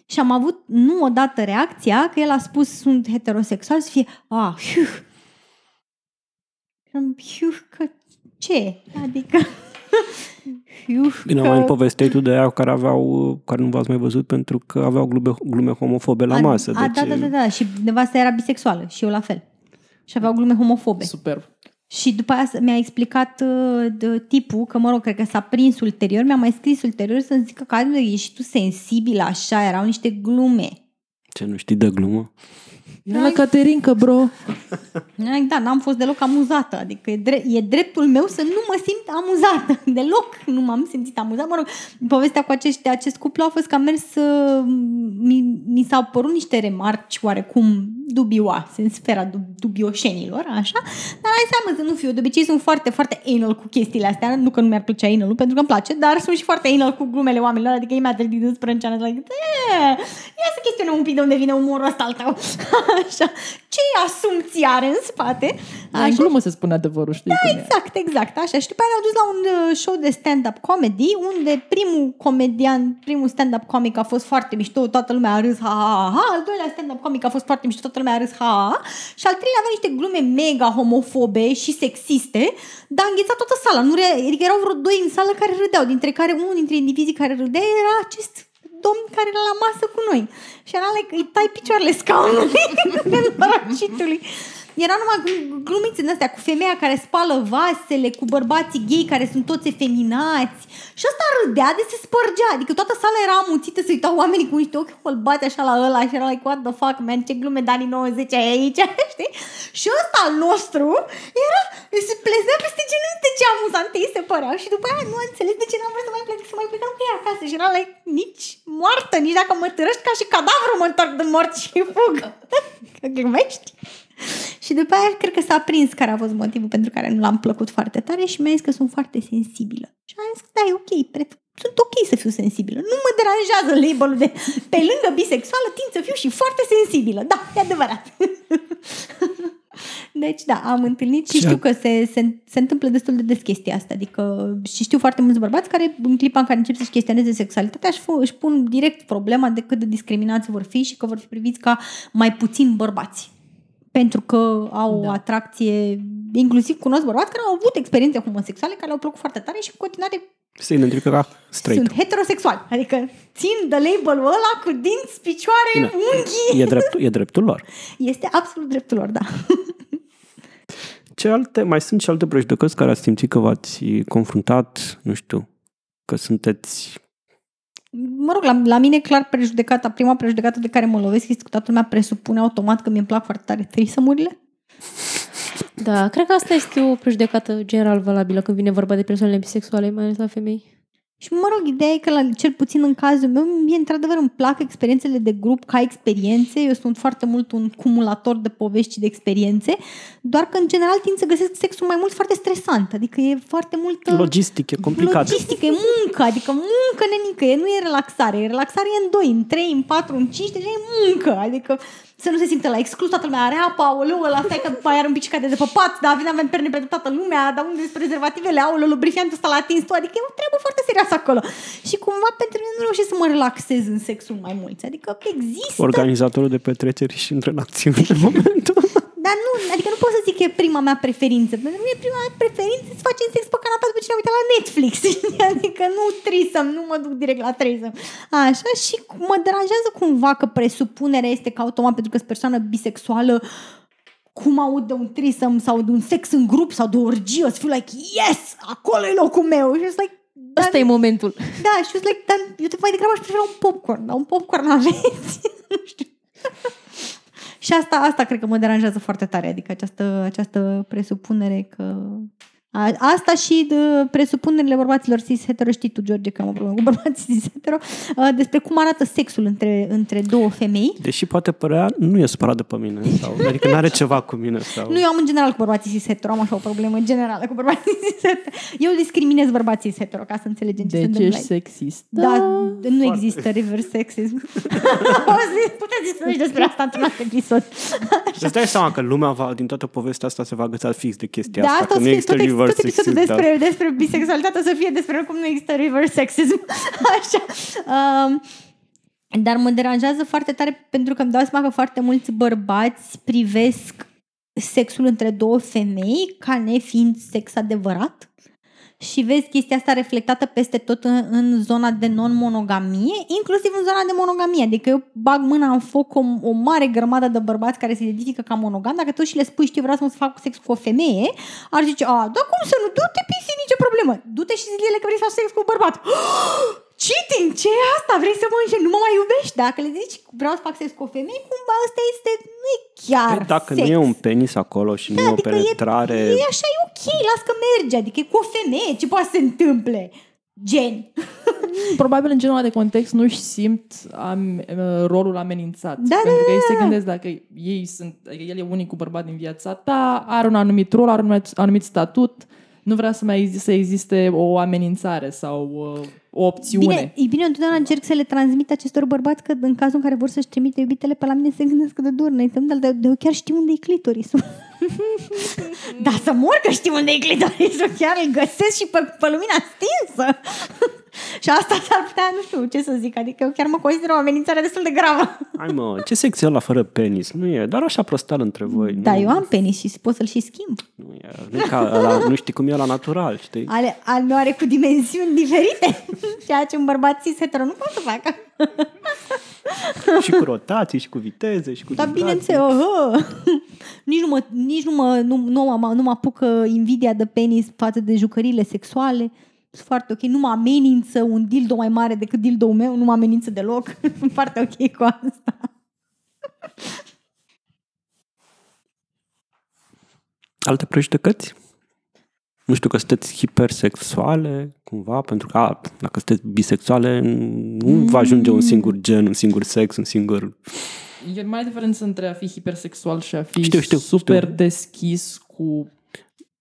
Și am avut nu odată reacția că el a spus sunt heterosexual să fie, a, hiu. Și am, hiu, că ce? Adică, hiu, Bine, mai povesteai tu de aia care aveau, care nu v-ați mai văzut pentru că aveau glume, glume homofobe la a, masă. A, deci, da, da, da, da, și nevasta era bisexuală și eu la fel. Și aveau glume homofobe. Superb. Și după aia mi-a explicat uh, de, tipul, că mă rog, cred că s-a prins ulterior, mi-a mai scris ulterior să-mi zică că "Adu, ești tu sensibil așa, erau niște glume. Ce nu știi de glumă? Era la Caterinca, bro. Ai, Da, n-am fost deloc amuzată, adică e, dre- e dreptul meu să nu mă simt amuzată, deloc nu m-am simțit amuzată. Mă rog, povestea cu acești, acest cuplu a fost că am mers să... Mi, mi s-au părut niște remarci oarecum dubioase în sfera dub- dubioșenilor, așa, dar hai seama să nu fiu, de obicei sunt foarte, foarte anal cu chestiile astea, nu că nu mi-ar plăcea anal pentru că îmi place, dar sunt și foarte anal cu glumele oamenilor, adică ei mi-a trezit în sprânceană, like, "Eh, ia să chestionăm un pic de unde vine umorul ăsta al tău. Așa. Ce asumții are în spate? Așa. În glumă se spune adevărul, știi cum e. Exact, exact, așa. Și după aia ne-au dus la un uh, show de stand-up comedy, unde primul comedian, primul stand-up comic a fost foarte mișto, toată lumea a râs, ha, ha, ha, ha. Al doilea stand-up comic a fost foarte mișto, toată lumea a râs, ha, ha, ha. Și al treilea avea niște glume mega homofobe și sexiste, dar a înghețat toată sala. Nu re- adică erau vreo doi în sală care râdeau, dintre care unul dintre indivizii care râdea era acest domn care era la masă cu noi. Și era like, îi tai picioarele scaunului nenorocitului. Era numai gl- glumițe din astea cu femeia care spală vasele, cu bărbații gay care sunt toți efeminați. Și ăsta râdea de se spărgea. Adică toată sala era amuțită, se uitau oamenii cu niște ochi holbați așa la ăla și era like, what the fuck, man, ce glume de anii 90 ai aici, știi? Și ăsta al nostru era, se pleznea peste genunchi ce amuzante îi se păreau și după aia nu a înțeles de ce n-am vrut să mai plec, să mai plecăm cu ea acasă și era like, nici moartă, nici dacă mă târăști ca și cadavru mă întorc de mort și fug. Că glumești? Și după aia cred că s-a prins care a fost motivul pentru care nu l-am plăcut foarte tare și mi-a zis că sunt foarte sensibilă. Și am zis, da, e ok, preț- sunt ok să fiu sensibilă. Nu mă deranjează label-ul de pe lângă bisexuală, tind să fiu și foarte sensibilă. Da, e adevărat. Deci da, am întâlnit și Și știu a- că se, se, se întâmplă destul de des chestia asta. Adică și știu foarte mulți bărbați care în clipa în care încep să-și chestioneze sexualitatea își, fu- își pun direct problema de cât de discriminați vor fi și că vor fi priviți ca mai puțin bărbați. Pentru că au da. o Da. atracție, inclusiv cunosc bărbați care au avut experiențe homosexuale care le-au plăcut foarte tare și în continuare Se identifică ca straight. sunt heterosexuali. Adică țin de label-ul ăla cu dinți, picioare, Bine. unghii. E, drept, e dreptul lor. Este absolut dreptul lor, da. Ce alte, mai sunt și alte prejudecăți care ați simțit că v-ați confruntat, nu știu, că sunteți... Mă rog, la, la mine clar prejudecata, prima prejudecată de care mă lovesc este că toată lumea presupune automat că mi-e plac foarte tare trisamurile. Da, cred că asta este o prejudecată general valabilă când vine vorba de persoanele bisexuale, mai ales la femei. Și mă rog, ideea e că la, cel puțin în cazul meu, mie într-adevăr îmi plac experiențele de grup ca experiențe. Eu sunt foarte mult un cumulator de povești și de experiențe, doar că în general tind să găsesc sexul mai mult foarte stresant. Adică e foarte mult... Logistic, e complicat. Logistică, e muncă, adică muncă nenică, e, nu e relaxare, e relaxare e în 2, în 3, în 4, în 5, deja e muncă, adică să nu se simtă la exclus, toată lumea are apă, aoleu, ăla stai că după aia are un picicat de depăpat, dar avem, avem perne pentru toată lumea, dar unde sunt prezervativele, aoleu, lubrifiantul ăsta l-a atins tu, adică e o treabă foarte serioasă acolo. Și cumva pentru mine nu reușesc să mă relaxez în sexul mai mulți, adică există Organizatorul de petreceri și în relațiuni în momentul dar nu, adică nu pot să zic că e prima mea preferință. Pentru mine prima mea preferință să facem sex pe canapea după ce ne uitat la Netflix. știi? adică nu trisăm, nu mă duc direct la trisăm. Așa și mă deranjează cumva că presupunerea este că automat pentru că sunt persoană bisexuală cum aud de un trisăm sau de un sex în grup sau de o orgie, o să fiu like, yes, acolo e locul meu. Și eu sunt like, dar, Asta e momentul. da, și eu sunt like, dar eu te mai degrabă aș prefera un popcorn, dar un popcorn aveți. nu știu. Și asta, asta cred că mă deranjează foarte tare, adică această, această presupunere că... A, asta și de presupunerile bărbaților cis hetero, știi tu, George, că am o problemă cu bărbații cis hetero, a, despre cum arată sexul între, între două femei. Deși poate părea, nu e supărat de pe mine. Sau, adică nu are ceva cu mine. Sau... Nu, eu am în general cu bărbații cis hetero, am așa o problemă generală cu bărbații cis hetero. Eu discriminez bărbații cis hetero, ca să înțelegem ce se Deci întâmplă ești aici. sexist. Da, nu există reverse sexism. o zi, puteți discuta și despre asta într-un alt episod. Îți dai seama că lumea va, din toată povestea asta se va agăța fix de chestia Da, asta, asta că o nu să fie există tot, ex- reverse tot episodul sexism, da. despre, despre bisexualitate o să fie despre cum nu există reverse sexism. Așa. Um, dar mă deranjează foarte tare pentru că îmi dau seama că foarte mulți bărbați privesc sexul între două femei ca nefiind sex adevărat. Și vezi chestia asta reflectată peste tot în, în zona de non-monogamie, inclusiv în zona de monogamie. Adică eu bag mâna în foc o, o mare grămadă de bărbați care se identifică ca monogam. Dacă tu și le spui, știu, vreau să mă fac sex cu o femeie, ar zice, a, da cum să nu, du-te pisi, nicio problemă. Du-te și zi că vrei să faci sex cu un bărbat. Cheating, ce e asta? Vrei să mă înșeli? Nu mă mai iubești? Dacă le zici, vreau să fac sex cu o femeie, cumva ăsta este, nu e chiar Păi dacă sex. nu e un penis acolo și nu e o adică penetrare... E, e așa, e ok, las că merge. Adică e cu o femeie, ce poate să se întâmple? Gen. Probabil în genul ăla de context nu-și simt am, uh, rolul amenințat. Da, pentru da, că ei da, se da. gândesc dacă ei sunt, adică el e unicul bărbat din viața ta, are un anumit rol, are un anumit, anumit statut, nu vrea să mai existe, să existe o amenințare sau uh, o opțiune. Bine, e bine, eu întotdeauna încerc să le transmit acestor bărbați că în cazul în care vor să-și trimite iubitele pe la mine se gândesc că de dur, noi dar de, de, eu chiar știu unde e clitorisul. da, să mor că știu unde e clitorisul, chiar îl găsesc și pe, pe lumina stinsă. și asta s-ar putea, nu știu ce să zic, adică eu chiar mă consider o amenințare destul de gravă. Hai mă, ce sex e ăla fără penis? Nu e, doar așa prostal între voi. Da, nu, eu am penis și pot să-l și schimb. Nu, e, nu, e ca ăla, nu știi cum e la natural, știi? Ale, al meu are cu dimensiuni diferite, ceea ce un bărbat cis hetero nu poate să facă. și cu rotații, și cu viteze, și cu Dar vibrații. bineînțeles, oh, nici, nu mă, nici nu mă, nu, nu, mă, nu mă apucă invidia de penis față de jucăriile sexuale. Sunt foarte ok. Nu mă amenință un dildo mai mare decât dildo meu, nu mă amenință deloc. Sunt foarte ok cu asta. Alte prejudecăți? Nu știu că sunteți hipersexuale, cumva, pentru că a, dacă sunteți bisexuale, nu va ajunge un singur gen, un singur sex, un singur... E mai diferență între a fi hipersexual și a fi Știu, știu, super știu. deschis cu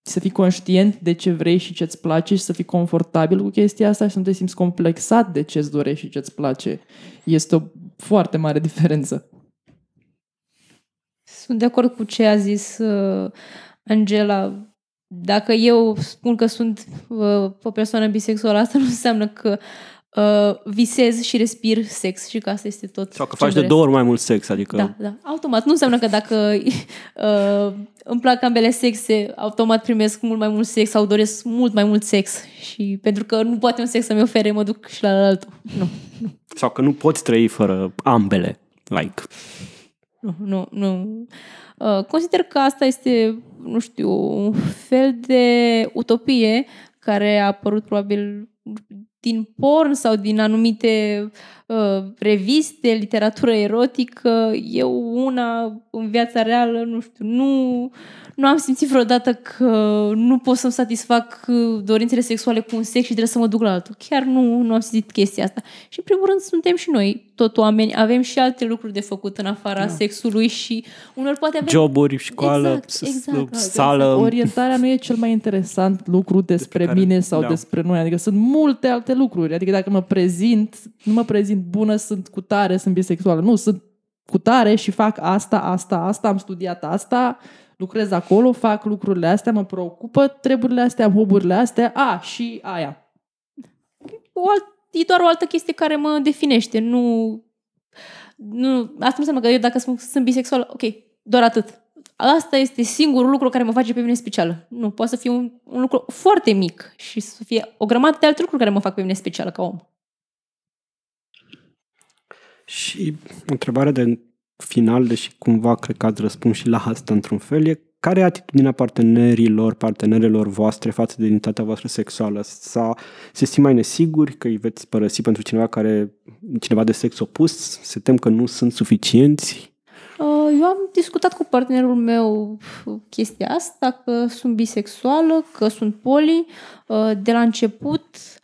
să fii conștient de ce vrei și ce-ți place și să fii confortabil cu chestia asta și să nu te simți complexat de ce-ți dorești și ce-ți place. Este o foarte mare diferență. Sunt de acord cu ce a zis uh, Angela. Dacă eu spun că sunt uh, o persoană bisexuală, asta nu înseamnă că uh, visez și respir sex și că asta este tot Sau că ce faci de doresc. două ori mai mult sex, adică... Da, da. Automat. Nu înseamnă că dacă uh, îmi plac ambele sexe, automat primesc mult mai mult sex sau doresc mult mai mult sex. Și pentru că nu poate un sex să-mi ofere, mă duc și la altul. Nu. Sau că nu poți trăi fără ambele. Like, Nu, nu, nu. Uh, consider că asta este, nu știu, un fel de utopie care a apărut probabil din porn sau din anumite uh, reviste, literatură erotică. Eu una în viața reală, nu știu, nu, nu am simțit vreodată că nu pot să-mi satisfac uh, dorințele sexuale cu un sex și trebuie să mă duc la altul. Chiar nu, nu am simțit chestia asta. Și în primul rând suntem și noi tot oameni, avem și alte lucruri de făcut în afara da. sexului și unor poate avem... joburi, școală, Exact, s- exact. s- sală... Orientarea nu e cel mai interesant lucru despre, care- mine sau da. despre noi. Adică sunt multe alte lucruri. Adică dacă mă prezint, nu mă prezint bună, sunt cu tare, sunt bisexuală. Nu, sunt cu tare și fac asta, asta, asta, am studiat asta, lucrez acolo, fac lucrurile astea, mă preocupă treburile astea, hoburile astea, a, și aia. o alt, e doar o altă chestie care mă definește. Nu, nu, asta nu înseamnă că eu dacă spun că sunt bisexuală, ok, doar atât. Asta este singurul lucru care mă face pe mine specială. Nu, poate să fie un, un lucru foarte mic și să fie o grămadă de alte lucruri care mă fac pe mine specială ca om. Și întrebarea de final, deși cumva cred că ați răspuns și la asta într-un fel, e care e atitudinea partenerilor, partenerelor voastre față de identitatea voastră sexuală? Sau se simt mai nesiguri că îi veți părăsi pentru cineva care, cineva de sex opus? Se tem că nu sunt suficienți? Uh, Eu am discutat cu partenerul meu chestia asta, că sunt bisexuală, că sunt poli. Uh, De la început uh,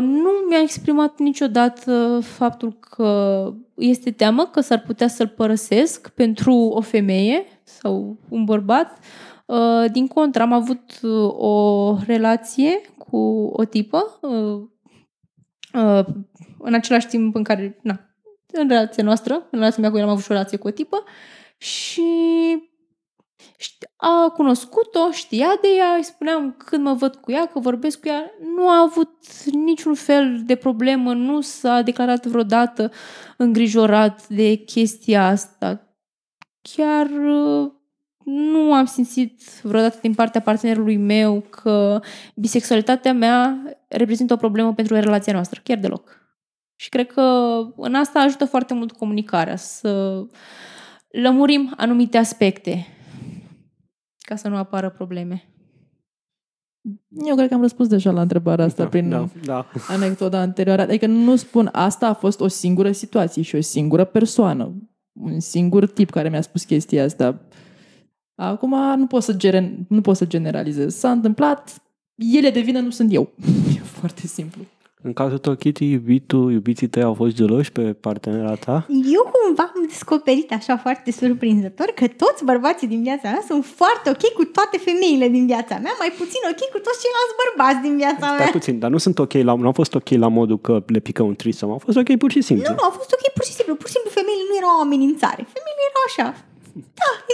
nu mi-a exprimat niciodată faptul că este teamă că s-ar putea să-l părăsesc pentru o femeie sau un bărbat. Uh, Din contră, am avut uh, o relație cu o tipă uh, uh, în același timp în care, na, în relația noastră, în relația mea cu el am avut și o relație cu o tipă și ști- a cunoscut-o, știa de ea, îi spuneam când mă văd cu ea, că vorbesc cu ea, nu a avut niciun fel de problemă, nu s-a declarat vreodată îngrijorat de chestia asta. Chiar uh, nu am simțit vreodată din partea partenerului meu că bisexualitatea mea reprezintă o problemă pentru relația noastră, chiar deloc. Și cred că în asta ajută foarte mult comunicarea, să lămurim anumite aspecte ca să nu apară probleme. Eu cred că am răspuns deja la întrebarea asta Da, prin da, da. anecdota anterioară. Adică nu spun asta a fost o singură situație și o singură persoană. Un singur tip care mi-a spus chestia asta. Acum nu pot să, geren, nu pot să generalizez. S-a întâmplat, ele de vină nu sunt eu. E foarte simplu. În cazul tău, Kitty, iubitul, iubiții tăi au fost geloși pe partenera ta? Eu cumva am descoperit așa foarte surprinzător că toți bărbații din viața mea sunt foarte ok cu toate femeile din viața mea, mai puțin ok cu toți ceilalți bărbați din viața Stai mea. puțin, dar nu sunt ok la, nu au fost ok la modul că le pică un trisom, au fost ok pur și simplu. Nu, nu, a fost ok pur și simplu. Pur și simplu femeile nu erau o amenințare. Femeile erau așa.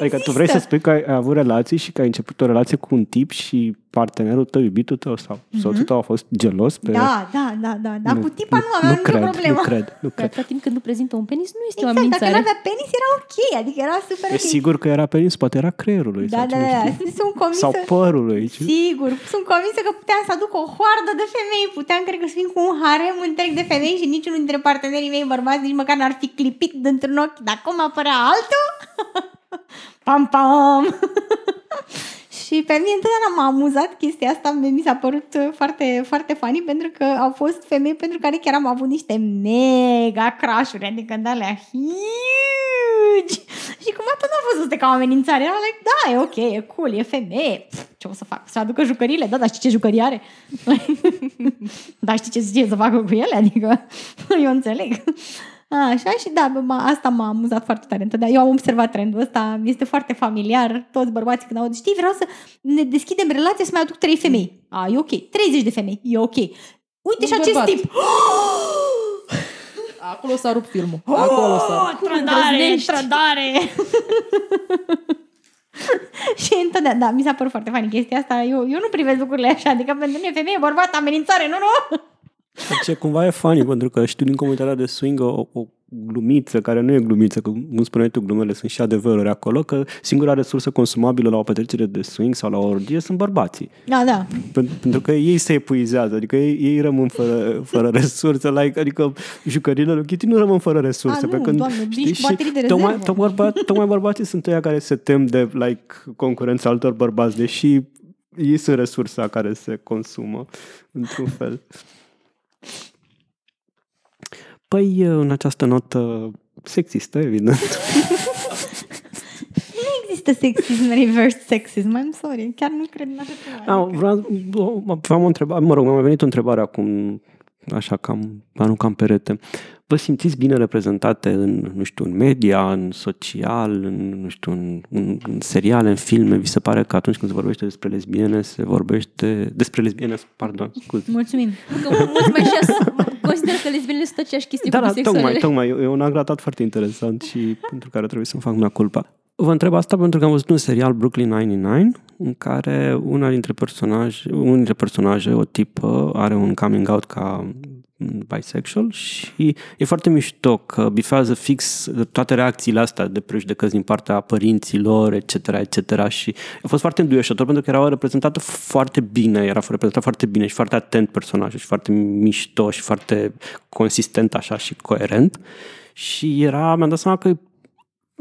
Adică tu vrei să spui că ai, ai avut relații și că ai început o relație cu un tip și partenerul tău, iubitul tău sau soțul tău a fost gelos pe... Da, da, da, da. Dar cu tipa nu aveam nu nicio cred, problemă. Nu cred, nu Dar cred. atâta timp când nu prezintă un penis, nu este o Exact, dacă amenințare. nu avea penis era ok, adică era super E ok. sigur că era penis, poate era creierului Da, sau da, cine da, știe. sunt convinsă. Sau părului. ce- Sigur, sunt convinsă că puteam să aduc o hoardă de femei, puteam, cred că, să fim cu un harem întreg de femei și niciunul dintre partenerii mei bărbați nici măcar n-ar fi clipit dintr-un ochi. Dar cum apărea altul? pam, pam! și pe mine întotdeauna m-a amuzat chestia asta, mi s-a părut uh, foarte, foarte funny pentru că au fost femei pentru care chiar am avut niște mega crush-uri, adică de alea huge. Și cumva tot n-a văzut ca o amenințare. Era like, da, e ok, e cool, e femeie. Pf, ce o să fac? Să aducă jucăriile? Da, dar știi ce jucării are? dar știi ce zice să facă cu ele? Adică, eu înțeleg. Așa și da, m- asta m-a amuzat foarte tare. întotdeauna. Eu am observat trendul ăsta, este foarte familiar. Toți bărbații când aud, știi, vreau să ne deschidem relația să mai aduc trei femei. A, e ok. 30 de femei, e ok. Uite și Un acest bărbat. tip. Acolo s-a rupt filmul. Acolo s-a rupt. Trădare, îndrăznești? trădare. și întotdeauna, da, mi s-a părut foarte funny chestia asta. Eu, eu nu privesc lucrurile așa, adică pentru mine femeie, bărbat, amenințare, nu, nu. Ce cumva e funny, pentru că știu din comunitatea de swing o, o glumiță care nu e glumiță, că cum spuneai tu, glumele sunt și adevăruri acolo, că singura resursă consumabilă la o petrecere de swing sau la o orgie sunt bărbații. Da, da. Pen- Pentru că ei se epuizează, adică ei, ei rămân fără, fără resurse, like, adică jucăriile lui Kitty nu rămân fără resurse. A, nu, pe când, doamne, vii cu baterii de tocmai, rezervă. tocmai, bărba- tocmai bărbații sunt ăia care se tem de like, concurența altor bărbați, deși ei sunt resursa care se consumă într-un fel. Păi, în această notă sexistă, evident, Nu există sexism, reverse sexism. I'm sorry, chiar nu cred în așa ceva. A, vreau, am o întrebare, mă rog, mi-a mai venit o întrebare acum, așa cam, arunc perete. Vă simțiți bine reprezentate în, nu știu, în media, în social, în, nu știu, în, în, în seriale, în filme? Vi se pare că atunci când se vorbește despre lesbiene, se vorbește despre lesbiene, pardon, scuze. Mulțumim. Că mulți mai și consideră că lesbienele sunt aceeași chestie Da, cu da, bisexualele. tocmai, tocmai. E un agratat foarte interesant și pentru care trebuie să-mi fac mea culpa. Vă întreb asta pentru că am văzut un serial Brooklyn Nine-Nine în care una dintre personaje, unul dintre personaje, o tipă, are un coming out ca bisexual și e foarte mișto că bifează fix toate reacțiile astea de prejudecăți din partea părinților, etc., etc. și a fost foarte înduioșător pentru că era reprezentată foarte bine, era reprezentat foarte bine și foarte atent personajul și foarte mișto și foarte consistent așa și coerent și era, mi-am dat seama că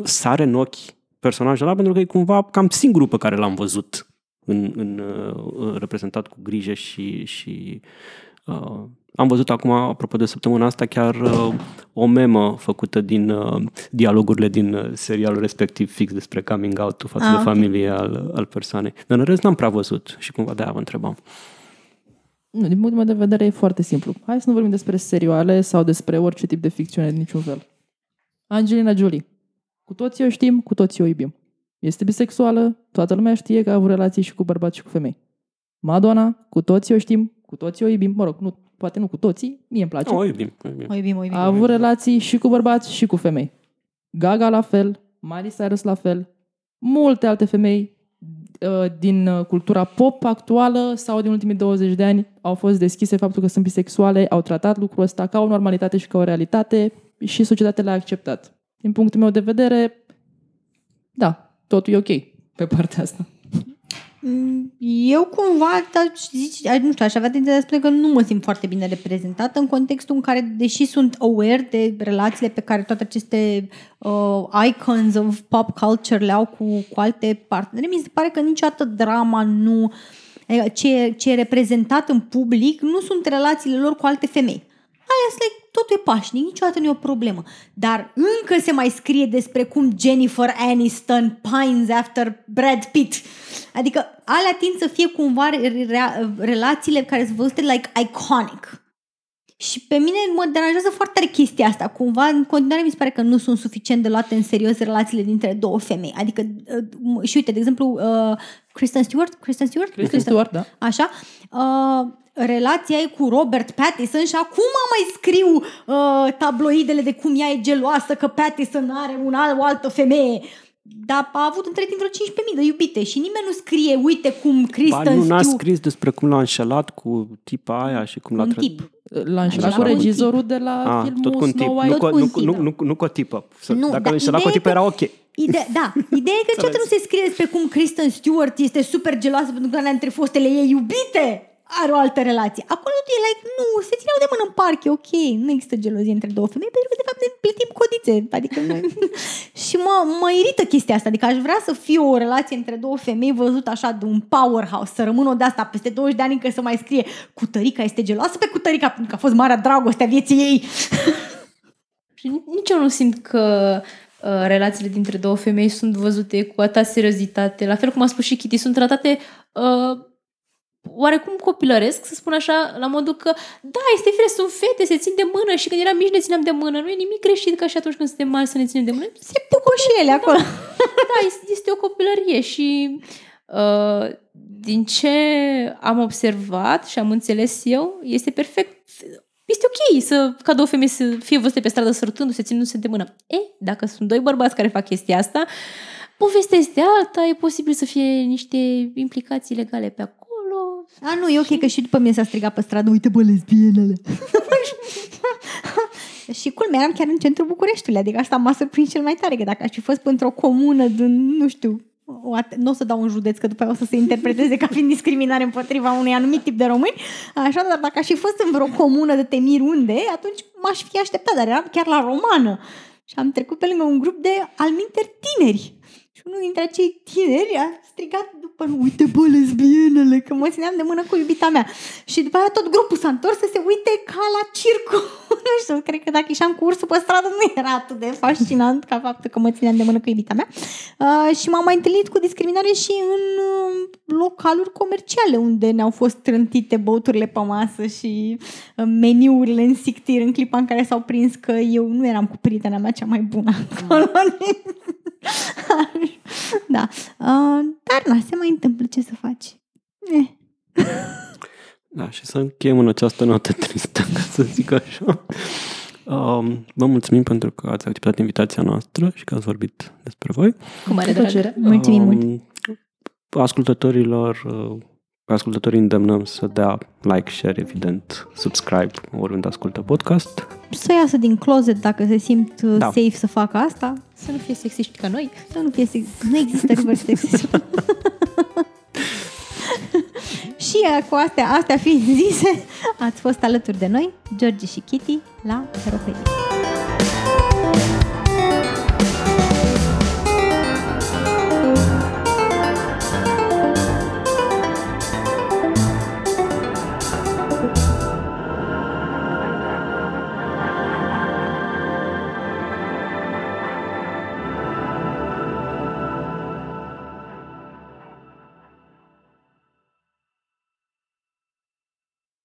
sare în ochi personajul ăla pentru că e cumva cam singurul pe care l-am văzut în, în, uh, reprezentat cu grijă și, și uh, am văzut acum, apropo de săptămâna asta, chiar uh, o memă făcută din uh, dialogurile din uh, serialul respectiv fix despre coming out față Ah, de ok. familie al, al persoanei. Dar în rest n-am prea văzut și cumva de-aia vă întrebam. Nu, din punctul meu de vedere e foarte simplu. Hai să nu vorbim despre serioale sau despre orice tip de ficțiune de niciun fel. Angelina Jolie. Cu toții o știm, cu toții o iubim. Este bisexuală, toată lumea știe că a avut relații și cu bărbați și cu femei. Madonna, cu toții o știm, cu toții o iubim, mă rog, nu, poate nu cu toții, mie îmi place. O iubim. o iubim. O iubim, o iubim. A avut relații și cu bărbați și cu femei. Gaga la fel, Miley Cyrus la fel, multe alte femei uh, din uh, cultura pop actuală sau din ultimii 20 de ani au fost deschise faptul că sunt bisexuale, au tratat lucrul ăsta ca o normalitate și ca o realitate și societatea le-a acceptat. Din punctul meu de vedere, da, totul e ok pe partea asta. Mm, Eu cumva, da, zici, nu știu, aș avea tendința de a spune că nu mă simt foarte bine reprezentată în contextul în care, deși sunt aware de relațiile pe care toate aceste uh, icons of pop culture le au cu, cu alte parteneri, mi se pare că niciodată drama nu... adică Ce, e- ce e reprezentat în public nu sunt relațiile lor cu alte femei. Aia este like, totul e pașnic, niciodată nu e o problemă. Dar încă se mai scrie despre cum Jennifer Aniston pines after Brad Pitt. Adică alea tind să fie cumva re- re- relațiile care sunt văzute like iconic. Și pe mine mă deranjează foarte tare chestia asta. Cumva, în continuare, mi se pare că nu sunt suficient de luate în serios relațiile dintre două femei. Adică, uh, și uite, de exemplu, uh, Kristen Stewart, Kristen Stewart? Kristen Stewart, da. Așa. Uh, relația ei cu Robert Pattinson și acum mai scriu uh, tabloidele de cum ea e geloasă că Pattinson are un alt, o altă femeie. dar a avut între timp vreo 15.000 de iubite și nimeni nu scrie, uite cum Ba, Kristen nu n-a Stewart... scris despre cum l-a înșelat cu tipa aia și cum l-a Un tratat. tip. L-a înșelat Așa, cu cu un regizorul de la Ah, filmul tot cu un tip, Snow nu White. cu, Tot cu un nu, tip, nu, da. nu, nu cu o tipă. Să- Nu, Dacă dar l-a înșelat cu o ideea tipă e că- era ok. Ide- da, ideea e că niciodată nu se scrie despre cum Kristen Stewart este super geloasă pentru că una dintre fostele ei iubite are o altă relație. Acolo e like, nu, se țineau de mână în parc, e ok, nu există gelozie între două femei, pentru că de fapt ne plătim codițe. Adică noi... și mă, mă irită chestia asta, adică aș vrea să fie o relație între două femei văzut așa de un powerhouse, să rămână o de asta peste 20 de ani încă să mai scrie Cutărica este geloasă pe Cutărica pentru că a fost marea dragoste a vieții ei. Și nici eu nu simt că uh, relațiile dintre două femei sunt văzute cu atâta seriozitate. La fel cum a spus și Kitty, sunt tratate uh, oarecum copilăresc, să spun așa, la modul că, da, este firesc, sunt fete, se țin de mână și când eram mici ne țineam de mână. Nu e nimic greșit ca și atunci când suntem mari să ne ținem de mână. Se pupă și ele acolo. Da, este, este o copilărie și uh, din ce am observat și am înțeles eu, este perfect este ok să, ca două femei să fie văzute pe stradă sărutându-se, ținându-se de mână. E, dacă sunt doi bărbați care fac chestia asta, povestea este alta, e posibil să fie niște implicații legale pe acolo. A, nu, e ok că și după mine s-a strigat pe stradă, uite bă, lesbienele. și culmea, eram chiar în centrul Bucureștiului, adică asta m-a surprins cel mai tare, că dacă aș fi fost într-o comună din, nu știu, o at- nu o să dau un județ, că după aia o să se interpreteze ca fiind discriminare împotriva unui anumit tip de români, așa, dar dacă aș fi fost în vreo comună de temir unde, atunci m-aș fi așteptat, dar eram chiar la romană. Și am trecut pe lângă un grup de alminteri tineri. Și unul dintre acei tineri a strigat după nu, uite bă, lesbienele, că mă țineam de mână cu iubita mea. Și după aia tot grupul s-a întors să se uite ca la circu. nu știu, cred că dacă ieșeam cu ursul pe stradă nu era atât de fascinant ca faptul că mă țineam de mână cu iubita mea. Uh, și m-am mai întâlnit cu discriminare și în uh, localuri comerciale unde ne-au fost trântite băuturile pe masă și uh, meniurile în sictir în clipa în care s-au prins că eu nu eram cu prietena mea cea mai bună acolo. da. Uh, dar na, se mai întâmplă ce să faci. Eh. Da, și să încheiem în această notă tristă, ca să zic așa. Um, vă mulțumim pentru că ați acceptat invitația noastră și că ați vorbit despre voi. Cu mare Cu drag. plăcere. Mulțumim mult. Um, ascultătorilor, uh, ascultătorii îndemnăm să dea like, share, evident, subscribe oriunde ascultă podcast. Să iasă din closet dacă se simt uh, Da. safe să facă asta. Să nu fie sexiști ca noi. Să nu fie sex. Nu există reverse sexism. și uh, cu astea, astea fiind zise, ați fost alături de noi, George și Kitty, la Heropedia.